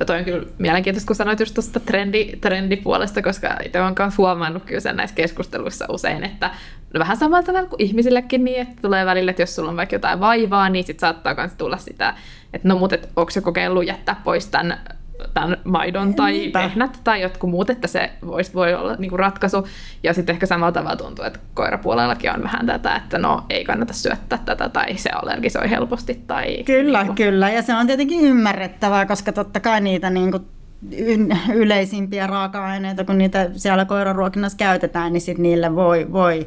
Ja toi on kyllä mielenkiintoista, kun sanoit just tuosta trendi, trendipuolesta, koska itse olen huomannut kyllä sen näissä keskusteluissa usein, että no vähän samalla tavalla kuin ihmisillekin niin, että tulee välillä, että jos sulla on vaikka jotain vaivaa, niin sitten saattaa myös tulla sitä, että no mutta onko se kokeillut jättää pois tämän tämän maidon tai Niinpä. vehnät tai jotkut muut, että se voisi voi olla niin kuin ratkaisu. Ja sitten ehkä samalla tavalla tuntuu, että koirapuolellakin on vähän tätä, että no ei kannata syöttää tätä tai se allergisoi helposti. Tai, kyllä, niin kuin... kyllä. Ja se on tietenkin ymmärrettävää, koska totta kai niitä niin kuin yleisimpiä raaka-aineita, kun niitä siellä koiraruokinnassa käytetään, niin sit niille voi, voi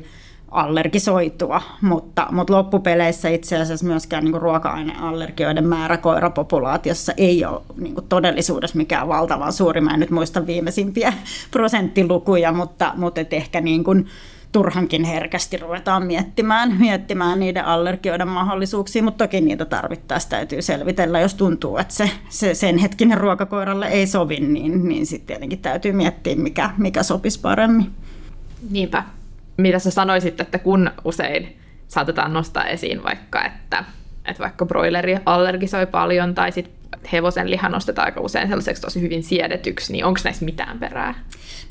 allergisoitua, mutta, mutta loppupeleissä itse asiassa myöskään niin ruoka-aineallergioiden määrä koirapopulaatiossa ei ole niin kuin todellisuudessa mikään valtavan suuri. Mä en nyt muista viimeisimpiä prosenttilukuja, mutta, mutta et ehkä niin kuin turhankin herkästi ruvetaan miettimään, miettimään niiden allergioiden mahdollisuuksia, mutta toki niitä tarvittaessa täytyy selvitellä, jos tuntuu, että se, se sen hetkinen ruokakoiralle ei sovi, niin, niin sitten tietenkin täytyy miettiä, mikä, mikä sopisi paremmin. Niinpä mitä sä sanoisit, että kun usein saatetaan nostaa esiin vaikka, että, että vaikka broileri allergisoi paljon tai sitten hevosen liha nostetaan aika usein sellaiseksi tosi hyvin siedetyksi, niin onko näissä mitään perää?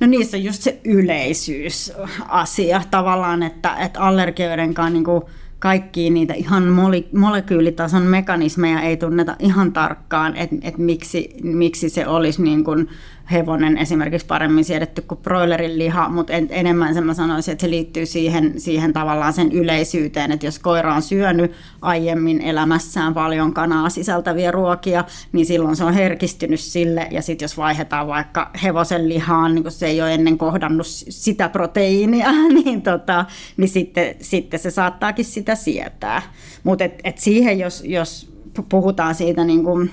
No niissä on just se yleisyysasia tavallaan, että, että allergioidenkaan niin kuin kaikkia niitä ihan mole- molekyylitason mekanismeja ei tunneta ihan tarkkaan, että et miksi, miksi se olisi niin kuin hevonen esimerkiksi paremmin siedetty kuin broilerin liha, mutta en, enemmän sen mä sanoisin, että se liittyy siihen, siihen tavallaan sen yleisyyteen, että jos koira on syönyt aiemmin elämässään paljon kanaa sisältäviä ruokia, niin silloin se on herkistynyt sille, ja sitten jos vaihdetaan vaikka hevosen lihaan, niin kun se ei ole ennen kohdannut sitä proteiinia, niin, tota, niin sitten, sitten se saattaakin sitä sietää. Mutta et, et siihen, jos, jos puhutaan siitä niin kuin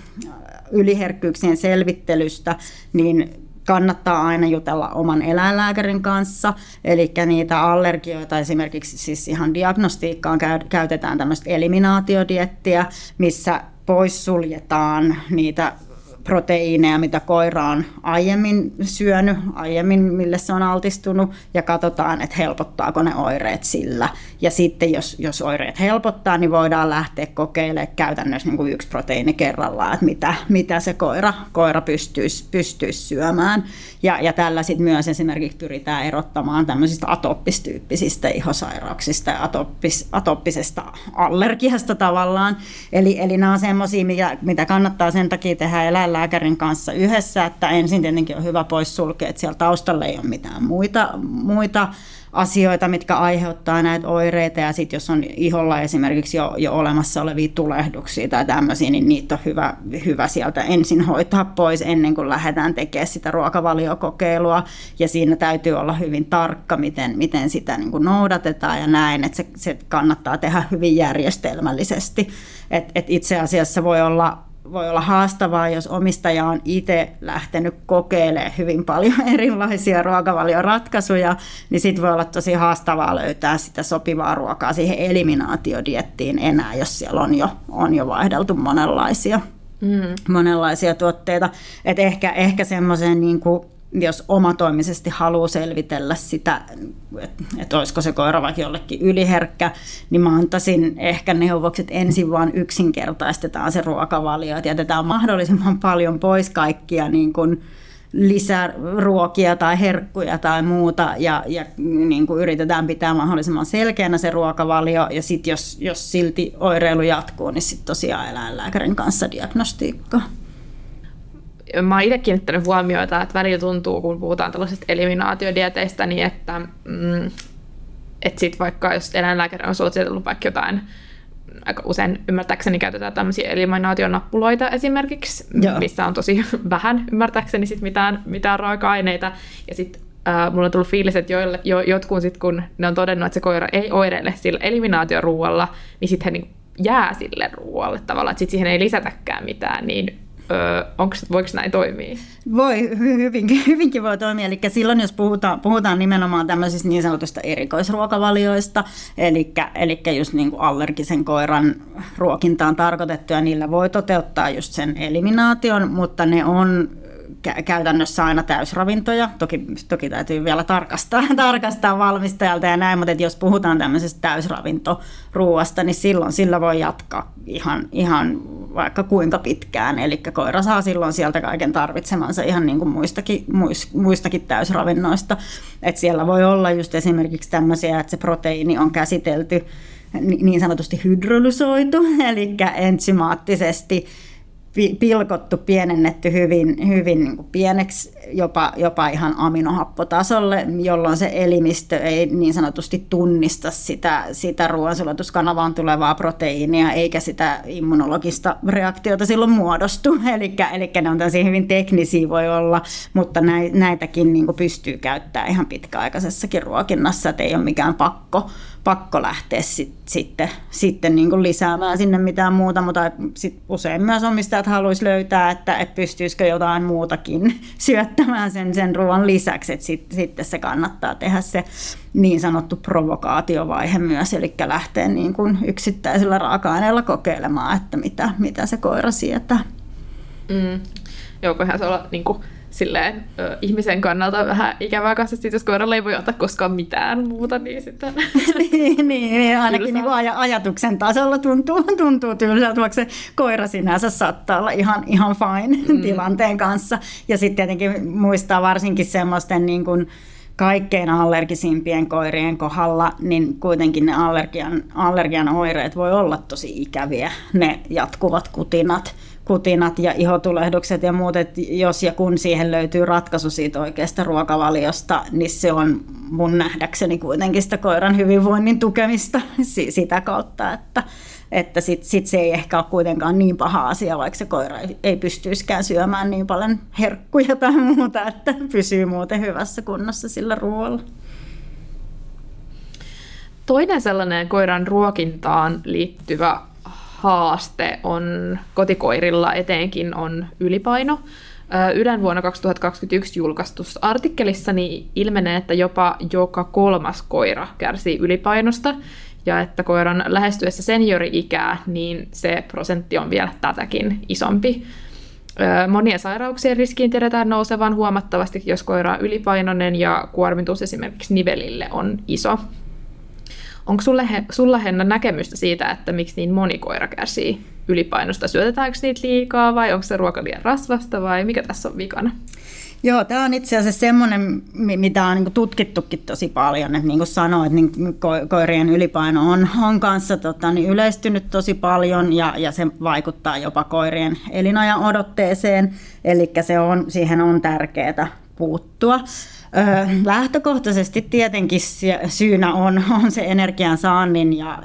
yliherkkyyksien selvittelystä, niin kannattaa aina jutella oman eläinlääkärin kanssa. Eli niitä allergioita esimerkiksi siis ihan diagnostiikkaan käytetään tämmöistä eliminaatiodiettiä, missä poissuljetaan niitä proteiineja, mitä koira on aiemmin syönyt, aiemmin mille se on altistunut, ja katsotaan, että helpottaako ne oireet sillä. Ja sitten jos, jos oireet helpottaa, niin voidaan lähteä kokeilemaan käytännössä niin kuin yksi proteiini kerrallaan, että mitä, mitä se koira, koira pystyisi, pystyisi syömään. Ja, ja tällä sitten myös esimerkiksi pyritään erottamaan tämmöisistä atoppistyyppisistä ihosairauksista ja atoppis, atoppisesta allergiasta tavallaan. Eli, eli nämä on semmoisia, mitä, mitä kannattaa sen takia tehdä eläinlääkärin kanssa yhdessä, että ensin tietenkin on hyvä poissulkea, että siellä taustalla ei ole mitään muita, muita asioita, mitkä aiheuttaa näitä oireita ja sitten jos on iholla esimerkiksi jo, jo olemassa olevia tulehduksia tai tämmöisiä, niin niitä on hyvä, hyvä sieltä ensin hoitaa pois ennen kuin lähdetään tekemään sitä ruokavaliokokeilua ja siinä täytyy olla hyvin tarkka, miten, miten sitä niin kuin noudatetaan ja näin, että se, se kannattaa tehdä hyvin järjestelmällisesti. Et, et itse asiassa voi olla voi olla haastavaa, jos omistaja on itse lähtenyt kokeilemaan hyvin paljon erilaisia ruokavalioratkaisuja, niin sitten voi olla tosi haastavaa löytää sitä sopivaa ruokaa siihen eliminaatiodiettiin enää, jos siellä on jo, on jo vaihdeltu monenlaisia, mm. monenlaisia tuotteita. Et ehkä, ehkä semmoisen niin kuin jos omatoimisesti haluaa selvitellä sitä, että et olisiko se koira vaikka jollekin yliherkkä, niin mä antaisin ehkä neuvokset ensin vaan yksinkertaistetaan se ruokavalio, että jätetään mahdollisimman paljon pois kaikkia niin kuin lisäruokia tai herkkuja tai muuta ja, ja niin kuin yritetään pitää mahdollisimman selkeänä se ruokavalio ja sitten jos, jos silti oireilu jatkuu, niin sitten tosiaan eläinlääkärin kanssa diagnostiikka mä oon itse kiinnittänyt huomioita, että välillä tuntuu, kun puhutaan tällaisista eliminaatiodieteistä, niin että, mm, että sit vaikka jos eläinlääkäri on suositellut vaikka jotain, aika usein ymmärtääkseni käytetään tämmöisiä eliminaationappuloita esimerkiksi, Joo. missä on tosi vähän ymmärtääkseni sit mitään, mitään raaka-aineita, ja sitten Uh, mulla on tullut fiilis, että joille, jo, jotkut sit, kun ne on todennut, että se koira ei oireile sillä eliminaatioruualla, niin sitten he niin jää sille ruoalle tavallaan, että sit siihen ei lisätäkään mitään, niin onko, voiko näin toimia? Voi, hyvinkin, hyvinkin voi toimia. Eli silloin, jos puhutaan, puhutaan nimenomaan tämmöisistä niin sanotusta erikoisruokavalioista, eli, eli just niin kuin allergisen koiran ruokintaan tarkoitettuja, niillä voi toteuttaa just sen eliminaation, mutta ne on käytännössä aina täysravintoja. Toki, toki täytyy vielä tarkastaa, tarkastaa valmistajalta ja näin, mutta jos puhutaan tämmöisestä täysravintoruuasta, niin silloin sillä voi jatkaa ihan, ihan vaikka kuinka pitkään. Eli koira saa silloin sieltä kaiken tarvitsemansa ihan niin kuin muistakin, muistakin täysravinnoista. Et siellä voi olla just esimerkiksi tämmöisiä, että se proteiini on käsitelty niin sanotusti hydrolysoitu, eli ensymaattisesti pilkottu, pienennetty hyvin, hyvin niin kuin pieneksi, jopa, jopa ihan aminohappotasolle, jolloin se elimistö ei niin sanotusti tunnista sitä, sitä ruoansulatuskanavaan tulevaa proteiinia, eikä sitä immunologista reaktiota silloin muodostu. Eli, ne on tällaisia hyvin teknisiä voi olla, mutta näitäkin niin kuin pystyy käyttämään ihan pitkäaikaisessakin ruokinnassa, että ei ole mikään pakko pakko lähteä sit, sitten, sitten niin kuin lisäämään sinne mitään muuta, mutta sit usein myös omistajat haluaisi löytää, että, että pystyisikö jotain muutakin syöttämään sen, sen ruoan lisäksi, että sit, sitten se kannattaa tehdä se niin sanottu provokaatiovaihe myös, eli lähteä niin kuin yksittäisellä raaka-aineella kokeilemaan, että mitä, mitä se koira sietää. Mm. Joo, se olla niin kuin silleen, ö, ihmisen kannalta vähän ikävää kanssa, että jos koiralle ei voi antaa koskaan mitään muuta, niin sitten... niin, niin, ainakin niin aj- ajatuksen tasolla tuntuu, tuntuu tylsältä, vaikka se koira sinänsä saattaa olla ihan, ihan fine mm. tilanteen kanssa. Ja sitten tietenkin muistaa varsinkin semmoisten niin kuin, kaikkein allergisimpien koirien kohdalla, niin kuitenkin ne allergian, allergian oireet voi olla tosi ikäviä, ne jatkuvat kutinat kutinat ja ihotulehdukset ja muut, että jos ja kun siihen löytyy ratkaisu siitä oikeasta ruokavaliosta, niin se on mun nähdäkseni kuitenkin sitä koiran hyvinvoinnin tukemista sitä kautta, että, että sit, sit se ei ehkä ole kuitenkaan niin paha asia, vaikka se koira ei, pystyisikään syömään niin paljon herkkuja tai muuta, että pysyy muuten hyvässä kunnossa sillä ruoalla. Toinen sellainen koiran ruokintaan liittyvä haaste on kotikoirilla etenkin on ylipaino. Ylen vuonna 2021 julkaistussa artikkelissa niin ilmenee, että jopa joka kolmas koira kärsii ylipainosta ja että koiran lähestyessä seniori-ikää, niin se prosentti on vielä tätäkin isompi. Monien sairauksien riskiin tiedetään nousevan huomattavasti, jos koira on ylipainoinen ja kuormitus esimerkiksi nivelille on iso. Onko sulle, sulla Henna näkemystä siitä, että miksi niin moni koira kärsii ylipainosta? Syötetäänkö niitä liikaa vai onko se ruoka liian rasvasta vai mikä tässä on vikana? Joo, tämä on itse asiassa semmoinen, mitä on niin tutkittukin tosi paljon. Että niin kuin sanoin, että niin koirien ylipaino on, on kanssa tota, niin yleistynyt tosi paljon ja, ja se vaikuttaa jopa koirien elinajan odotteeseen. Eli se on, siihen on tärkeää puuttua. Lähtökohtaisesti tietenkin syynä on, on se energian saannin ja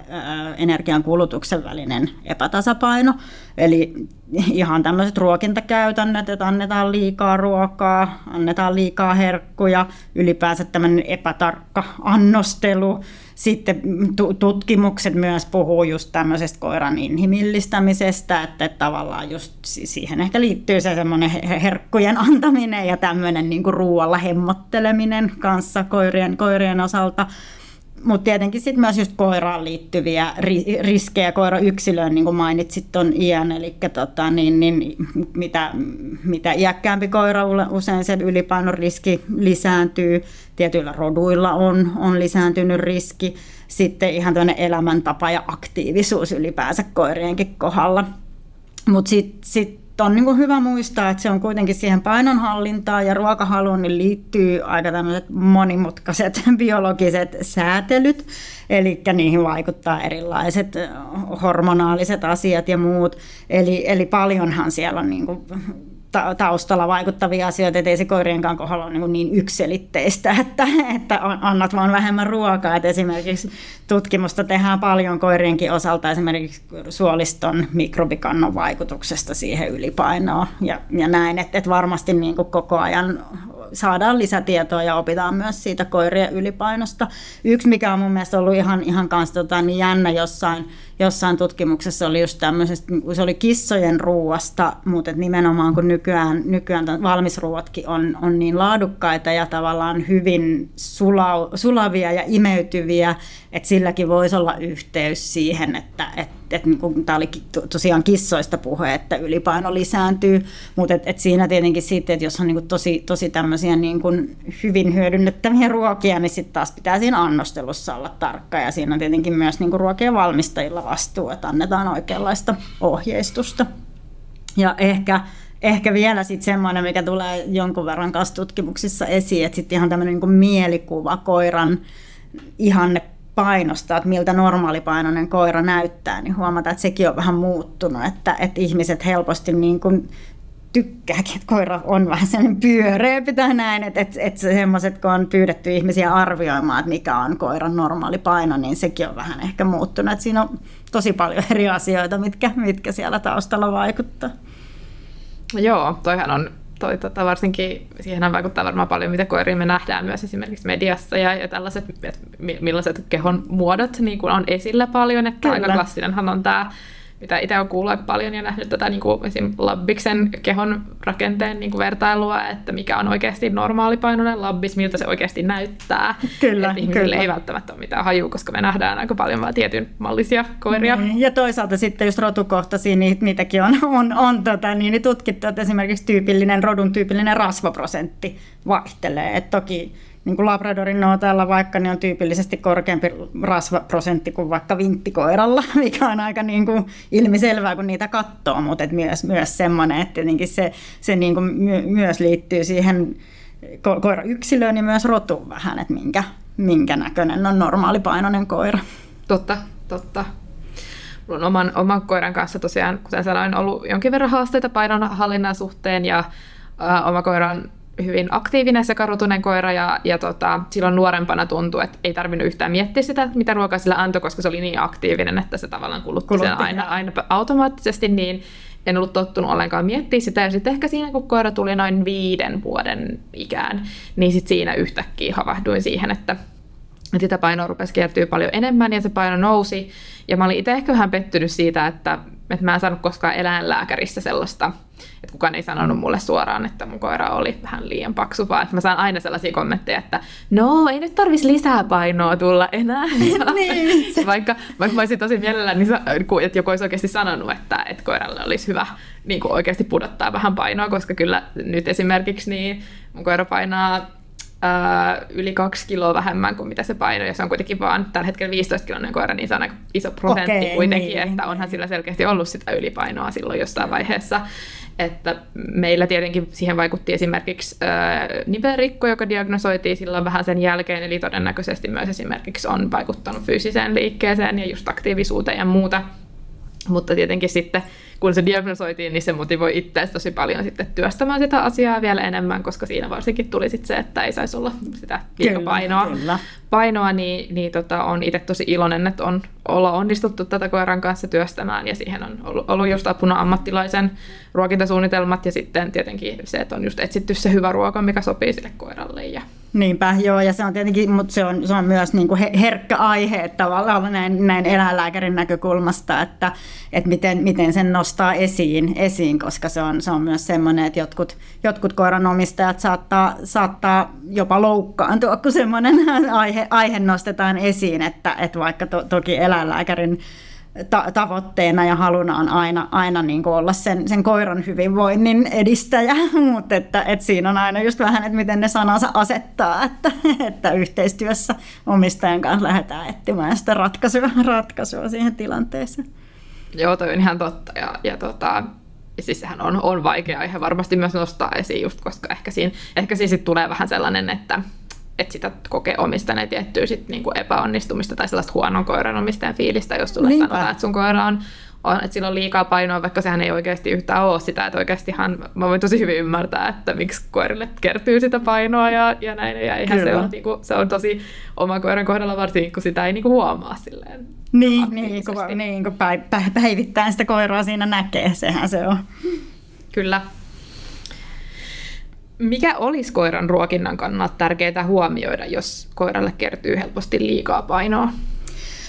energian kulutuksen välinen epätasapaino. Eli ihan tämmöiset ruokintakäytännöt, että annetaan liikaa ruokaa, annetaan liikaa herkkuja, ylipäänsä tämmöinen epätarkka annostelu, sitten tutkimukset myös puhuu just tämmöisestä koiran inhimillistämisestä, että tavallaan just siihen ehkä liittyy se semmoinen herkkujen antaminen ja tämmöinen niin ruoalla hemmotteleminen kanssa koirien, koirien osalta mutta tietenkin sitten myös just koiraan liittyviä ri, riskejä yksilöön, niin kuin mainitsit tuon iän, eli tota, niin, niin, mitä, mitä iäkkäämpi koira usein sen ylipainon riski lisääntyy, tietyillä roduilla on, on lisääntynyt riski, sitten ihan tämmöinen elämäntapa ja aktiivisuus ylipäänsä koirienkin kohdalla. Mutta sitten sit on niin hyvä muistaa, että se on kuitenkin siihen painonhallintaan ja ruokahaluun niin liittyy aika tämmöiset monimutkaiset biologiset säätelyt, eli niihin vaikuttaa erilaiset hormonaaliset asiat ja muut. Eli, eli paljonhan siellä on niin kuin taustalla vaikuttavia asioita, että ei se koirienkaan kohdalla ole niin, niin ykselitteistä, että, että annat vaan vähemmän ruokaa. Että esimerkiksi tutkimusta tehdään paljon koirienkin osalta esimerkiksi suoliston mikrobikannon vaikutuksesta siihen ylipainoon ja, ja näin, että, että varmasti niin kuin koko ajan saadaan lisätietoa ja opitaan myös siitä koirien ylipainosta. Yksi, mikä on mun mielestä ollut ihan, ihan kanssa tota, niin jännä jossain, jossain tutkimuksessa oli just tämmöisestä, se oli kissojen ruuasta, mutta nimenomaan kun nykyään, nykyään valmisruuatkin on, on niin laadukkaita ja tavallaan hyvin sula, sulavia ja imeytyviä, että silläkin voisi olla yhteys siihen, että, että että niin tämä oli tosiaan kissoista puhe, että ylipaino lisääntyy, mutta et, et siinä tietenkin sitten, että jos on niin kuin tosi, tosi tämmöisiä niin kuin hyvin hyödynnettäviä ruokia, niin sitten taas pitää siinä annostelussa olla tarkka ja siinä on tietenkin myös niin kuin ruokien valmistajilla vastuu, että annetaan oikeanlaista ohjeistusta. Ja ehkä ehkä vielä sitten semmoinen, mikä tulee jonkun verran kanssa tutkimuksissa esiin, että sitten ihan tämmöinen niin mielikuva koiran ihanne painosta, että miltä normaalipainoinen koira näyttää, niin huomataan, että sekin on vähän muuttunut, että, että ihmiset helposti niin kuin tykkääkin, että koira on vähän sellainen pyöreämpi tai näin, että, että, että semmoiset, kun on pyydetty ihmisiä arvioimaan, että mikä on koiran normaali paino, niin sekin on vähän ehkä muuttunut. Että siinä on tosi paljon eri asioita, mitkä, mitkä siellä taustalla vaikuttaa. Joo, toihan on toi, tota, varsinkin siihen vaikuttaa varmaan paljon, mitä koiria me nähdään myös esimerkiksi mediassa ja, ja tällaiset, että millaiset kehon muodot niin on esillä paljon, että Kyllä. aika klassinenhan on tämä mitä itse olen kuullut aika paljon ja nähnyt tätä niin kuin esim. Labbiksen kehon rakenteen niin kuin vertailua, että mikä on oikeasti normaalipainoinen labbis, miltä se oikeasti näyttää. Kyllä, että ihmisille kyllä. ei välttämättä ole mitään hajua, koska me nähdään aika paljon vain tietyn mallisia koiria. Niin. Ja toisaalta sitten just rotukohtaisia, niin niitäkin on, on, on tota, niin, niin tutkittu, että esimerkiksi tyypillinen, rodun tyypillinen rasvaprosentti vaihtelee. Et toki niin kuin Labradorin nootalla vaikka niin on tyypillisesti korkeampi rasvaprosentti kuin vaikka vinttikoiralla, mikä on aika niin kuin ilmiselvää, kun niitä katsoo, mutta et myös, myös semmoinen, että tietenkin se, se niin kuin my, myös liittyy siihen ko- koirayksilöön ja myös rotuun vähän, että minkä, minkä näköinen on normaalipainoinen koira. Totta, totta. On oman, oman koiran kanssa tosiaan, kuten sanoin, ollut jonkin verran haasteita painonhallinnan suhteen ja äh, oma koira on hyvin aktiivinen sekarutunen koira ja, ja tota, silloin nuorempana tuntui, että ei tarvinnut yhtään miettiä sitä, mitä ruokaa sillä antoi, koska se oli niin aktiivinen, että se tavallaan kulutti, kulutti sen aina, aina automaattisesti, niin en ollut tottunut ollenkaan miettiä sitä. Ja sitten ehkä siinä, kun koira tuli noin viiden vuoden ikään, niin sitten siinä yhtäkkiä havahduin siihen, että sitä painoa rupesi kiertyä paljon enemmän ja se paino nousi. Ja mä olin itse ehkä vähän pettynyt siitä, että, että mä en saanut koskaan eläinlääkärissä sellaista, että kukaan ei sanonut mulle suoraan, että mun koira oli vähän liian paksu, vaan että mä saan aina sellaisia kommentteja, että no ei nyt tarvitsisi lisää painoa tulla enää. niin. vaikka, vaikka mä olisin tosi mielelläni, että joku olisi oikeasti sanonut, että, että koiralle olisi hyvä niin kuin oikeasti pudottaa vähän painoa, koska kyllä nyt esimerkiksi niin mun koira painaa yli kaksi kiloa vähemmän kuin mitä se painoi, ja se on kuitenkin vaan tällä hetkellä 15 kiloinen koira, niin se on aika iso prosentti okay, kuitenkin, niin. että onhan sillä selkeästi ollut sitä ylipainoa silloin jossain vaiheessa. Että meillä tietenkin siihen vaikutti esimerkiksi äh, nivelrikko, joka diagnosoitiin silloin vähän sen jälkeen, eli todennäköisesti myös esimerkiksi on vaikuttanut fyysiseen liikkeeseen ja just aktiivisuuteen ja muuta. Mutta tietenkin sitten kun se diagnosoitiin, niin se motivoi itseäsi tosi paljon sitten työstämään sitä asiaa vielä enemmän, koska siinä varsinkin tuli sitten se, että ei saisi olla sitä liikapainoa. Kyllä, kyllä. Painoa, niin, niin tota, on itse tosi iloinen, että on olla onnistuttu tätä koiran kanssa työstämään, ja siihen on ollut, ollut just apuna ammattilaisen ruokintasuunnitelmat, ja sitten tietenkin se, että on just etsitty se hyvä ruoka, mikä sopii sille koiralle. Ja... Niinpä, joo, ja se on tietenkin, mutta se on, se on myös niin kuin herkkä aihe, tavallaan näin, näin eläinlääkärin näkökulmasta, että, että miten, miten sen nostaa esiin, esiin koska se on, se on myös semmoinen, että jotkut, jotkut koiranomistajat saattaa, saattaa jopa loukkaantua, kun semmoinen aihe, aihe nostetaan esiin, että, että vaikka to, toki eläinlääkärin ta- tavoitteena ja haluna on aina, aina niin kuin olla sen, sen koiran hyvinvoinnin edistäjä, mutta että, että siinä on aina just vähän, että miten ne sanansa asettaa, että, että yhteistyössä omistajan kanssa lähdetään etsimään sitä ratkaisua, ratkaisua siihen tilanteeseen. Joo, toi on ihan totta. Ja, ja tota, ja siis sehän on, on vaikea aihe varmasti myös nostaa esiin, just koska ehkä siinä, ehkä siinä sit tulee vähän sellainen, että, että sitä kokee omistaneet tiettyä sit niinku epäonnistumista tai sellaista huonon koiran omistajan fiilistä, jos tulee Niinpä. sanotaan, että sun koira on, on, että sillä on liikaa painoa, vaikka sehän ei oikeasti yhtään ole sitä, että oikeastihan mä voin tosi hyvin ymmärtää, että miksi koirille kertyy sitä painoa ja, ja näin, ja eihän se on, niinku, se on tosi oma koiran kohdalla varsinkin, kun sitä ei niinku huomaa silleen niin, niin, kun, niin kun päivittäin sitä koiraa siinä näkee, sehän se on. Kyllä. Mikä olisi koiran ruokinnan kannalta tärkeää huomioida, jos koiralle kertyy helposti liikaa painoa?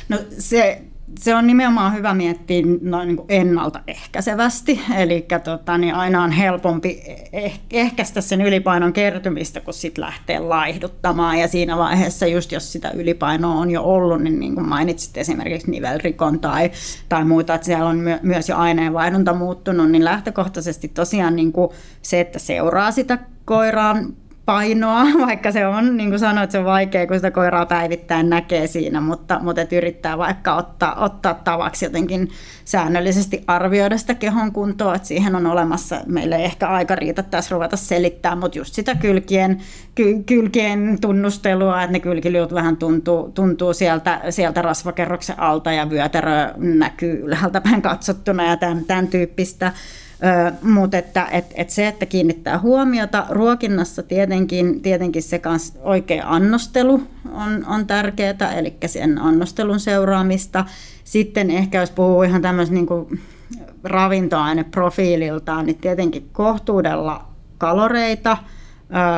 No se se on nimenomaan hyvä miettiä noin niin ennaltaehkäisevästi, eli tota, niin aina on helpompi eh- ehkäistä sen ylipainon kertymistä, kun sitten lähtee laihduttamaan, ja siinä vaiheessa just jos sitä ylipainoa on jo ollut, niin niin kuin mainitsit esimerkiksi nivelrikon tai, tai muuta, että siellä on my- myös jo aineenvaihdunta muuttunut, niin lähtökohtaisesti tosiaan niin kuin se, että seuraa sitä koiraan painoa, vaikka se on, niin kuin sanoit, se on vaikea, kun sitä koiraa päivittäin näkee siinä, mutta, mutta et yrittää vaikka ottaa, ottaa tavaksi jotenkin säännöllisesti arvioida sitä kehon kuntoa, että siihen on olemassa, meille ei ehkä aika riitä tässä ruveta selittää, mutta just sitä kylkien, ky, kylkien tunnustelua, että ne kylkiliut vähän tuntuu, tuntuu sieltä, sieltä rasvakerroksen alta ja vyötärö näkyy ylhäältä päin katsottuna ja tämän, tämän tyyppistä. Mutta että et, et se, että kiinnittää huomiota ruokinnassa tietenkin, tietenkin se kans oikea annostelu on, on tärkeää, eli sen annostelun seuraamista. Sitten ehkä jos puhuu ihan tämmöistä niin ravintoaineprofiililtaan, niin tietenkin kohtuudella kaloreita,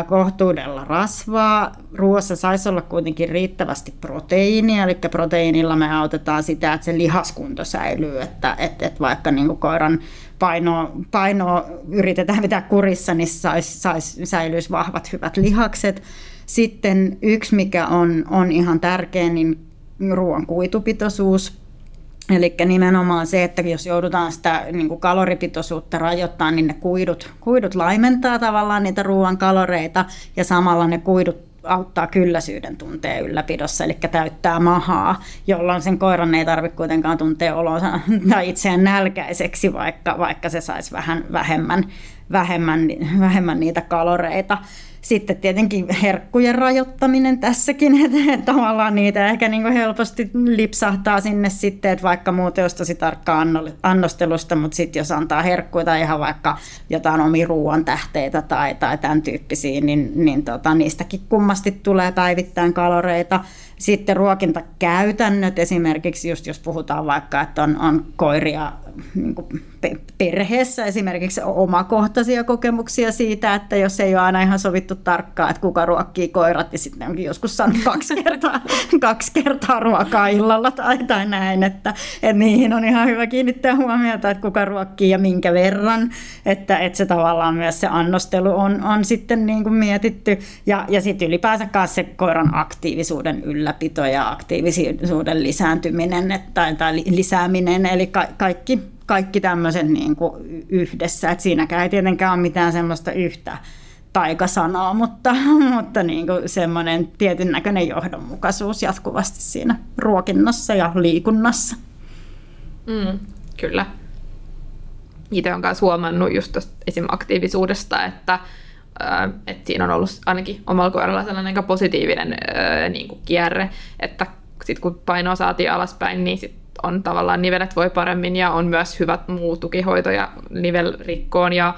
kohtuudella rasvaa. Ruoassa saisi olla kuitenkin riittävästi proteiinia, eli proteiinilla me autetaan sitä, että se lihaskunto säilyy, että, että, että vaikka niin kuin koiran painoa, painoa yritetään pitää kurissa, niin sais, sais, säilyisi vahvat hyvät lihakset. Sitten yksi, mikä on, on ihan tärkeä, niin ruoan kuitupitoisuus. Eli nimenomaan se, että jos joudutaan sitä niin kuin kaloripitoisuutta rajoittamaan, niin ne kuidut, kuidut laimentaa tavallaan niitä ruoan kaloreita ja samalla ne kuidut auttaa kylläisyyden tunteen ylläpidossa, eli täyttää mahaa, jolloin sen koiran ei tarvitse kuitenkaan tuntea olonsa tai itseään nälkäiseksi, vaikka, vaikka se saisi vähän vähemmän, vähemmän, vähemmän niitä kaloreita. Sitten tietenkin herkkujen rajoittaminen tässäkin, että tavallaan niitä ehkä niin helposti lipsahtaa sinne sitten, että vaikka muuten olisi tosi tarkkaa annostelusta, mutta sitten jos antaa herkkuja tai ihan vaikka jotain omia ruoan tähteitä tai, tai tämän tyyppisiä, niin, niin tota, niistäkin kummasti tulee päivittäin kaloreita. Sitten ruokintakäytännöt, esimerkiksi just jos puhutaan vaikka, että on, on koiria niin perheessä esimerkiksi omakohtaisia kokemuksia siitä, että jos ei ole aina ihan sovittu tarkkaan, että kuka ruokkii koirat, niin sitten onkin joskus saanut kaksi kertaa, kaksi kertaa ruokaa illalla tai, tai näin, että, että niihin on ihan hyvä kiinnittää huomiota, että kuka ruokkii ja minkä verran, että, että se tavallaan myös se annostelu on, on sitten niin kuin mietitty ja, ja sitten ylipäänsä myös se koiran aktiivisuuden ylläpito ja aktiivisuuden lisääntyminen tai, tai lisääminen, eli ka- kaikki kaikki tämmöisen niin kuin yhdessä. Et siinäkään ei tietenkään ole mitään semmoista yhtä taikasanaa, mutta, mutta niin kuin semmoinen tietyn näköinen johdonmukaisuus jatkuvasti siinä ruokinnassa ja liikunnassa. Mm, kyllä. Itse olen myös huomannut just esim. aktiivisuudesta, että, että siinä on ollut ainakin omalla kohdalla sellainen positiivinen niin kuin kierre, että sitten kun painoa saatiin alaspäin, niin sit on tavallaan nivelet voi paremmin ja on myös hyvät muu tukihoito ja nivelrikkoon. Ja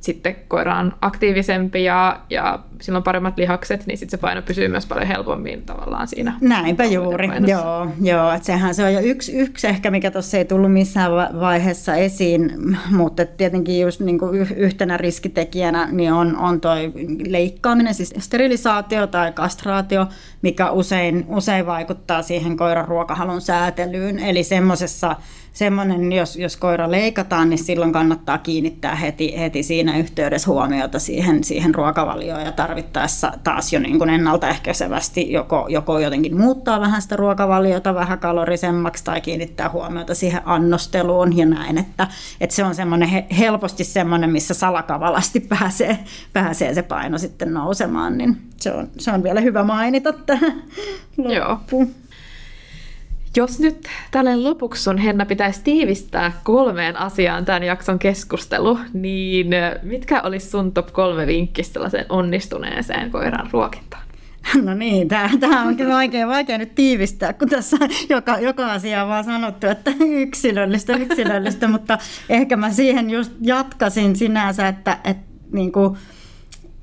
sitten koira on aktiivisempi ja, ja sillä on paremmat lihakset, niin sitten se paino pysyy myös paljon helpommin tavallaan siinä. Näinpä juuri, joo, joo että sehän se on jo yksi, yksi ehkä, mikä tuossa ei tullut missään vaiheessa esiin, mutta tietenkin just niin kuin yhtenä riskitekijänä niin on, on toi leikkaaminen, siis sterilisaatio tai kastraatio, mikä usein, usein vaikuttaa siihen koiran ruokahalun säätelyyn, eli semmoisessa semmoinen, jos, jos koira leikataan, niin silloin kannattaa kiinnittää heti, heti siinä yhteydessä huomiota siihen, siihen ruokavalioon ja tarvittaessa taas jo niin kuin ennaltaehkäisevästi joko, joko jotenkin muuttaa vähän sitä ruokavaliota vähän kalorisemmaksi tai kiinnittää huomiota siihen annosteluun ja näin, että, että se on semmoinen helposti semmoinen, missä salakavalasti pääsee, pääsee se paino sitten nousemaan, niin se on, se on vielä hyvä mainita tähän loppuun. Joo. Jos nyt tälle lopuksi sun Henna pitäisi tiivistää kolmeen asiaan tämän jakson keskustelu, niin mitkä olisi sun top kolme vinkkiä sellaiseen onnistuneeseen koiran ruokintaan? No niin, tämä on kyllä vaikea, vaikea nyt tiivistää, kun tässä joka, joka asia on vaan sanottu, että yksilöllistä, yksilöllistä, mutta ehkä mä siihen just jatkasin sinänsä, että, että niin kuin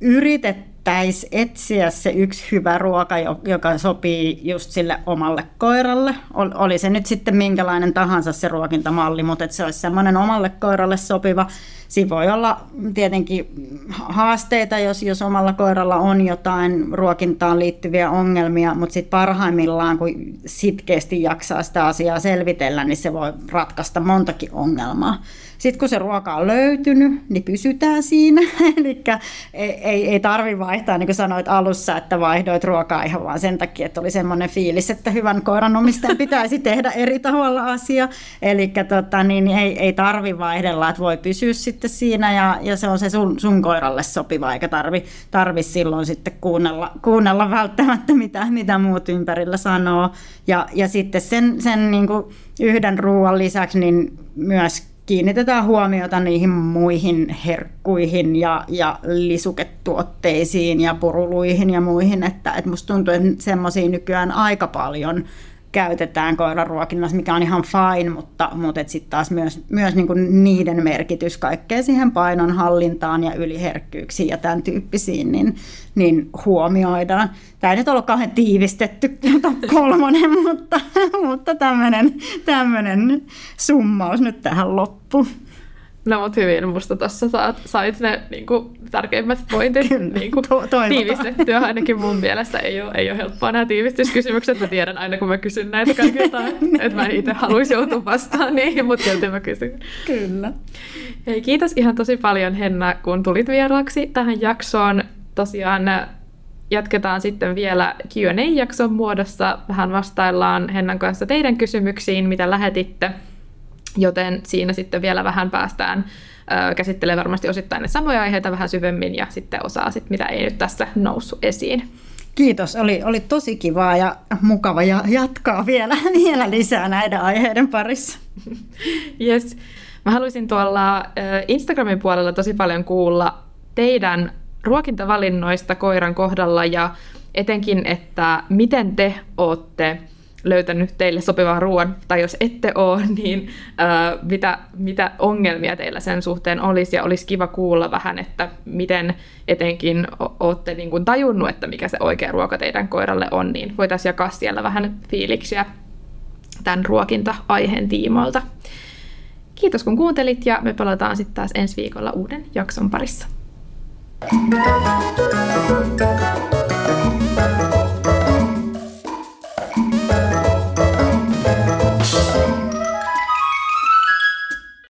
yritet yrittäisi etsiä se yksi hyvä ruoka, joka sopii just sille omalle koiralle. Oli se nyt sitten minkälainen tahansa se ruokintamalli, mutta että se olisi semmoinen omalle koiralle sopiva. Siinä voi olla tietenkin haasteita, jos, jos omalla koiralla on jotain ruokintaan liittyviä ongelmia, mutta sitten parhaimmillaan, kun sitkeästi jaksaa sitä asiaa selvitellä, niin se voi ratkaista montakin ongelmaa. Sitten kun se ruoka on löytynyt, niin pysytään siinä. Eli ei, ei, ei tarvi vaihtaa, niin kuin sanoit alussa, että vaihdoit ruokaa ihan vaan sen takia, että oli semmoinen fiilis, että hyvän koiranomistajan pitäisi tehdä eri tavalla asia. Eli tota, niin, ei, ei tarvi vaihdella, että voi pysyä sitten siinä ja, ja se on se sun, sun koiralle sopiva, eikä tarvi, tarvi silloin sitten kuunnella, kuunnella välttämättä mitä, mitä muut ympärillä sanoo. Ja, ja sitten sen, sen niin kuin yhden ruoan lisäksi niin myös kiinnitetään huomiota niihin muihin herkkuihin ja, ja lisuketuotteisiin ja puruluihin ja muihin, että, että musta tuntuu, että semmoisia nykyään aika paljon käytetään koiraruokinnassa, mikä on ihan fine, mutta, mutta sitten taas myös, myös niin kuin niiden merkitys kaikkeen siihen painon hallintaan ja yliherkkyyksiin ja tämän tyyppisiin, niin, niin huomioidaan. Tämä ei nyt ollut kauhean tiivistetty kolmonen, mutta, mutta tämmöinen, tämmöinen summaus nyt tähän loppuun. No mutta hyvin, musta tuossa saat, sait ne niin kuin, tärkeimmät pointit niin kuin, to- tiivistettyä. Ainakin mun mielestä ei ole, ei ole helppoa nämä tiivistyskysymykset. Mä tiedän aina, kun mä kysyn näitä kaikilta, että mä itse haluaisin joutua vastaan niihin, mutta silti mä kysyn. Kyllä. Hei, kiitos ihan tosi paljon Henna, kun tulit vieraaksi tähän jaksoon. Tosiaan jatketaan sitten vielä Q&A-jakson muodossa. Vähän vastaillaan Hennan kanssa teidän kysymyksiin, mitä lähetitte joten siinä sitten vielä vähän päästään käsittelee varmasti osittain ne samoja aiheita vähän syvemmin ja sitten osaa, sit, mitä ei nyt tässä noussut esiin. Kiitos, oli, oli tosi kivaa ja mukava ja jatkaa vielä, vielä lisää näiden aiheiden parissa. Yes. Mä haluaisin tuolla Instagramin puolella tosi paljon kuulla teidän ruokintavalinnoista koiran kohdalla ja etenkin, että miten te olette löytänyt teille sopivan ruoan, tai jos ette ole, niin ää, mitä, mitä ongelmia teillä sen suhteen olisi, ja olisi kiva kuulla vähän, että miten etenkin olette niin kuin tajunnut, että mikä se oikea ruoka teidän koiralle on, niin voitaisiin jakaa siellä vähän fiiliksiä tämän ruokinta-aiheen tiimoilta. Kiitos kun kuuntelit, ja me palataan sitten taas ensi viikolla uuden jakson parissa. Thank you.